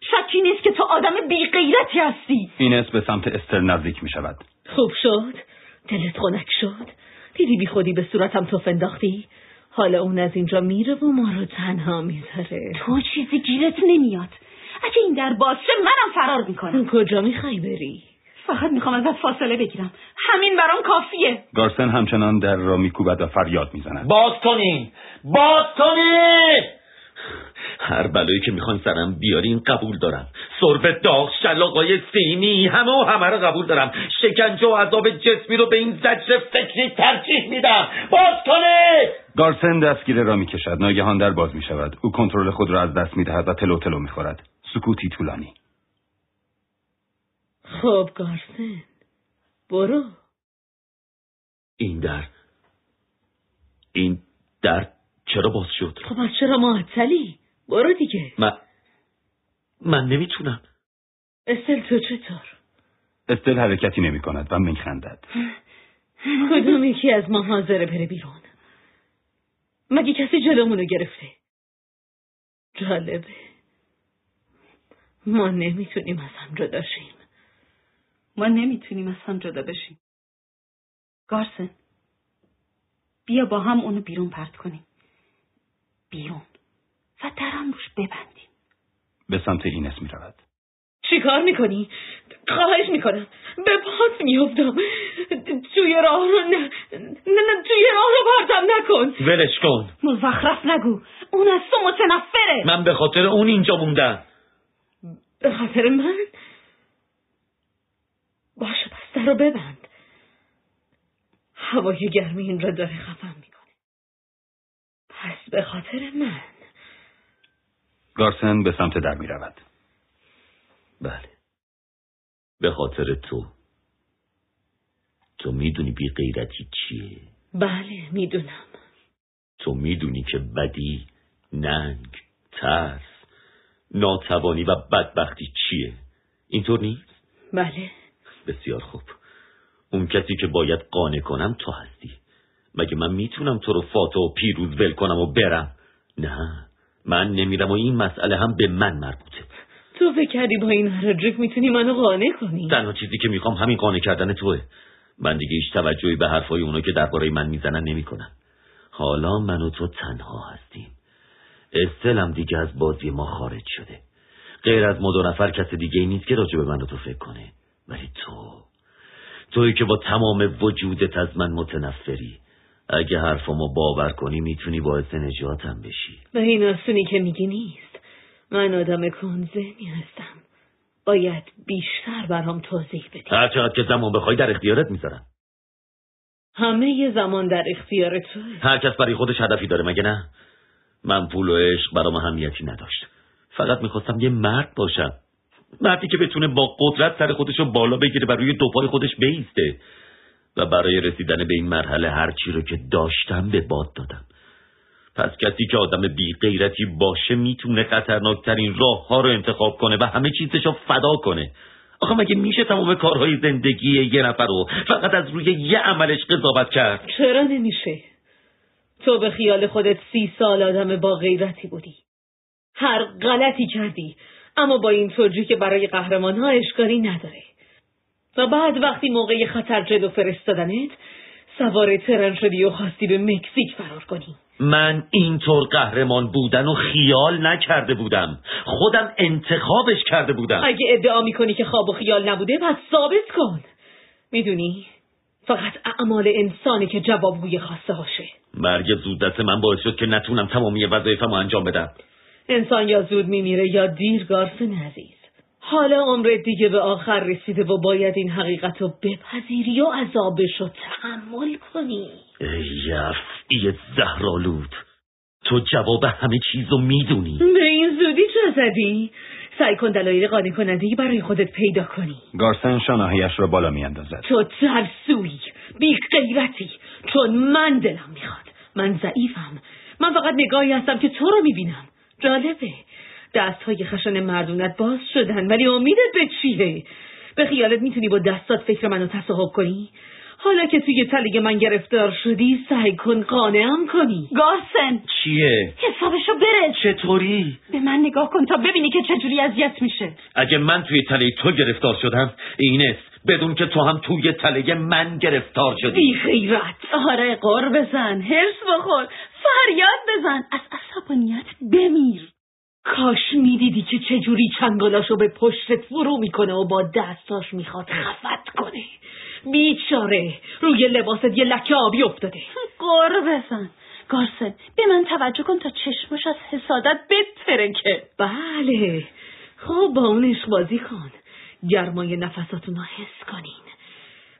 شکی نیست که تو آدم بی غیرتی هستی. اینس به سمت استر نزدیک می شود خوب شد. دلت خنک شد. دیدی بی خودی به صورتم توف انداختی؟ حالا اون از اینجا میره و ما رو تنها می‌ذاره. تو چیزی گیرت نمیاد. اگه این در باز شه منم فرار می‌کنم. کجا می‌خوای بری؟ فقط می‌خوام ازت فاصله بگیرم. همین برام کافیه. گارسن همچنان در را میکوبد و فریاد می‌زند. باز کنین باز کنین هر بلایی که می‌خواین سرم بیارین قبول دارم. سرب داغ شلاقای سینی همه و همه رو قبول دارم. شکنجه و عذاب جسمی رو به این زجر فکری ترجیح میدم. باز کنین گارسن دستگیره را می‌کشد. ناگهان در باز می شود او کنترل خود را از دست می‌دهد و تلو تلو می‌خورد. سکوتی طولانی. خب گارسن. برو. این در این در چرا باز شد؟ خب از چرا معطلی برو دیگه. من من نمی‌تونم. استل تو چطور استل حرکتی نمی کند و میخندد. کدوم یکی از ما حاضره بره بیرون؟ مگه کسی جلومونو گرفته؟ جالبه. ما نمی‌تونیم از هم جدا شیم. ما نمی‌تونیم از هم جدا بشیم. گارسن بیا با هم اونو بیرون پرت کنیم. بیرون و درم روش ببندیم. به سمت اینس می رود چی کار می‌کنی؟ خواهش می‌کنم. به پات میافتم. توی راه رو نه نه نه توی راه رو پرتم نکن. ولش کن. مزخرف نگو. اون از تو متنفره. من به خاطر اون اینجا موندم. به خاطر من؟ باشه پس در رو ببند. هوای گرمی این را داره خفم می‌کنه. پس به خاطر من. گارسن به سمت در می رود. بله. به خاطر تو. تو می‌دونی بی غیرتی چیه؟ بله می‌دونم. تو می‌دونی که بدی ننگ ترس ناتوانی و بدبختی چیه؟ اینطور نیست؟ بله. بسیار خوب. اون کسی که باید قانع کنم تو هستی. مگه من می‌تونم تو رو فاتح و پیروز ول کنم و برم؟ نه من نمیرم و این مسئله هم به من مربوطه. تو فکر کردی با این هرجک می‌تونی منو قانع کنی؟ تنها چیزی که می‌خوام همین قانع کردن توه. من دیگه هیچ توجهی به حرفای اونا که درباره من می‌زنن نمی‌کنم. حالا من و تو تنها هستیم. استلم دیگه از بازی ما خارج شده. غیر از ما دو نفر کس دیگه ای نیست که راجع به من و تو فکر کنه. ولی تو تویی که با تمام وجودت از من متنفری. اگه حرفمو باور کنی می‌تونی باعث نجاتم بشی. و این آسونی که میگی نیست. من آدم کنزنی هستم. باید بیشتر برام توضیح بدی. هر چقدر که زمان بخوای در اختیارت می‌ذارم. همه ی زمان در اختیار توه. هر کس برای خودش هدفی داره مگه نه؟ من پول و عشق برام اهمیتی نداشت. فقط می‌خواستم یه مرد باشم. مردی که بتونه با قدرت سر خودش رو بالا بگیره و روی دو پای خودش بیسته. و برای رسیدن به این مرحله هر چی رو که داشتم به باد دادم. پس کسی که آدم بی غیرتی باشه می‌تونه خطرناکترین راه ها رو انتخاب کنه و همه چیزش رو فدا کنه. آخه مگه میشه تمام کارهای زندگی یه نفر رو فقط از روی یه عملش قضاوت کرد؟ چرا نمیشه؟ تو به خیال خودت سی سال آدم با غیرتی بودی. هر غلطی کردی اما با این توجه که برای قهرمان ها اشکالی نداره. و بعد وقتی موقع خطر جلو فرستادنت سوار ترن شدی و خواستی به مکزیک فرار کنی. من اینطور قهرمان بودن و خیال نکرده بودم. خودم انتخابش کرده بودم. اگه ادعا می‌کنی که خواب و خیال نبوده پس ثابت کن. می‌دونی فقط اعمال انسانی که جوابگوی خواسته هاشه مرگ زودت من باعث شد که نتونم تمامی وظایفم انجام بدم. انسان یا زود میمیره یا دیر گارسن عزیز. حالا عمرت دیگه به آخر رسیده و باید این حقیقت رو بپذیری و عذابش رو تحمل کنی. ای افعی زهرالود تو جواب همه چیز رو می‌دونی. به این زودی چه زدی؟ سعی کن دلایل قانع کننده برای خودت پیدا کنی. گارسن شانهایش را بالا میاندازد. تو ترسوی بی غیرتی چون من دلم می‌خواد. من ضعیفم. من فقط نگاهی هستم که تو رو می‌بینم. جالبه. دست های خشن مردونت باز شدن ولی امیدت به چیه؟ به خیالت می‌تونی با دستات فکر منو تصاحب کنی؟ حالا که توی تله من گرفتار شدی سعی کن قانعم کنی گارسن چیه؟ حسابشو برس چطوری؟ به من نگاه کن تا ببینی که چجوری اذیت میشه اگه من توی تله تو گرفتار شدم اینست بدون که تو هم توی تله من گرفتار شدی بی خیرت آره قر بزن هرس بخور فریاد بزن از عصبانیت بمیر کاش می‌دیدی که چجوری چنگالاشو به پشتت فرو می‌کنه و با دستاش می‌خواد خفت کنه. بیچاره روی لباست یه لکه آبی افتاده. قر بزن گارسن به من توجه کن تا چشمش از حسادت بترکه. بله. خب با اون بازی کن. گرمای نفساتون رو حس کنین.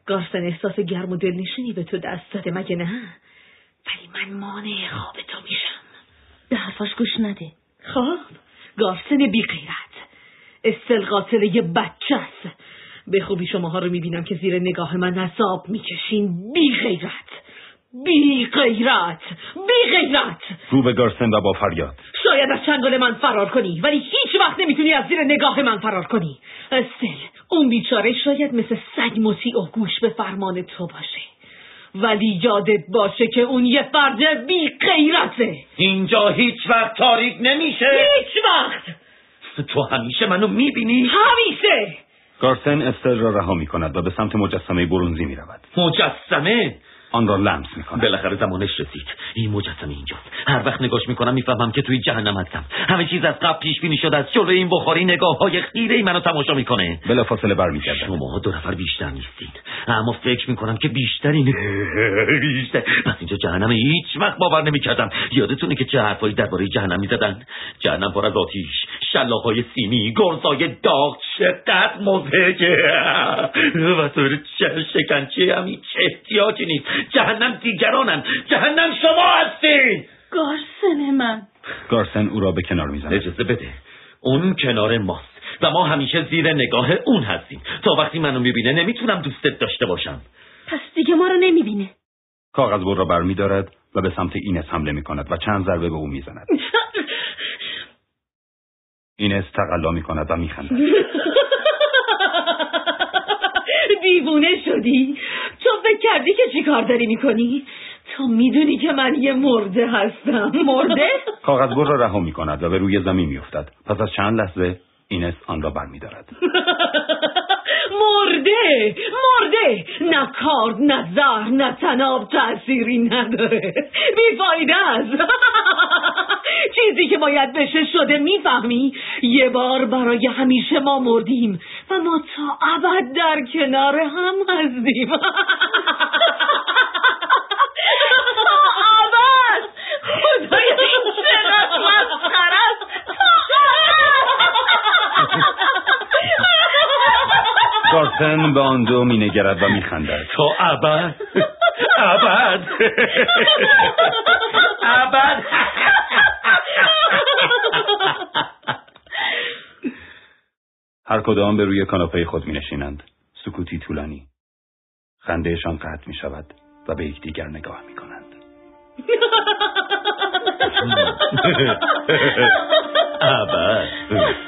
گارسن احساس گرم و دلنشینی به تو دست داده مگه نه؟ ولی من مانع خواب تو میشم. به حرفاش گوش نده. خب گارسن بی غیرت. استل قاتل یه بچه است. به خوبی شماها رو می‌بینم که زیر نگاه من عذاب می‌کشین. بی غیرت. بی غیرت. بی غیرت. رو به گارسن و با فریاد. شاید از چنگال من فرار کنی ولی هیچ وقت نمی‌تونی از زیر نگاه من فرار کنی. استل اون بیچاره شاید مثل سگ مطیع و گوش به فرمان تو باشه. ولی یادت باشه که اون یه فرد بی غیرته. اینجا هیچ وقت تاریک نمیشه. هیچ وقت. تو همیشه منو می‌بینی؟ همیشه. گارسن استل را رها می کند و به سمت مجسمه برونزی می رود مجسمه؟ آن را لمس می کند بالاخره زمانش رسید. این مجسمه اینجاست. هر وقت نگاش می‌کنم می‌فهمم که توی جهنم هستم. همه چیز از قبل پیش بینی شده از جلوی این بخاری نگاه های خیره منو تماشا می‌کنه. بلا فاصله برمیگردد شما دو نفر بیشتر نیستین اما فکر می‌کنم که بیشترین بیشتر. پس اینجا جهنم هیچ وقت باور نمی‌کردم. یادتونه که چه حرفایی درباره جهنم می‌زدن؟ جهنم پر از آتیش. شلاقهای سیمی گرزای داغ. چقدر مزهکه و تو چه شکنچه هم هیچ احتیاجی نیست. جهنم دیگرانن. جهنم شما هستین. گارسن من. گارسن او را به کنار می زند اجازه بده. اون کنار ماست و ما همیشه زیر نگاه اون هستیم. تا وقتی منو می‌بینه نمی‌تونم دوستت داشته باشم. پس دیگه ما رو نمی‌بینه. کاغذبر را برمی دارد و به سمت اینس حمله می کند و چند ضربه به او می زند. اینس تقلا می کند و می خندد. دیوونه شدی. تو فکر کردی که چی کار داری می‌کنی؟ تو می‌دونی که من یه مرده هستم. مرده؟ کاغذ را رها می کند و به روی زمین می افتد پس از چند لحظه اینس آن را برمی دارد مرده مرده. نه کارد نه زهر نه تناب تأثیری نداره. بیفایده است. چیزی که باید بشه شده می‌فهمی؟ یه بار برای همیشه ما مردیم و ما تا ابد در کنار هم هستیم. ابد. خدایا این چقدر کارتن به آن دو مینگرد و میخندد تا ابد ابد ابد هر کدام به روی کاناپه خود می نشینند. سکوتی طولانی. خندهشان قطع می شود و به یکدیگر نگاه می کنند. ابد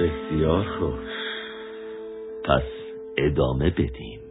بسیار خوب پس ادامه بدیم.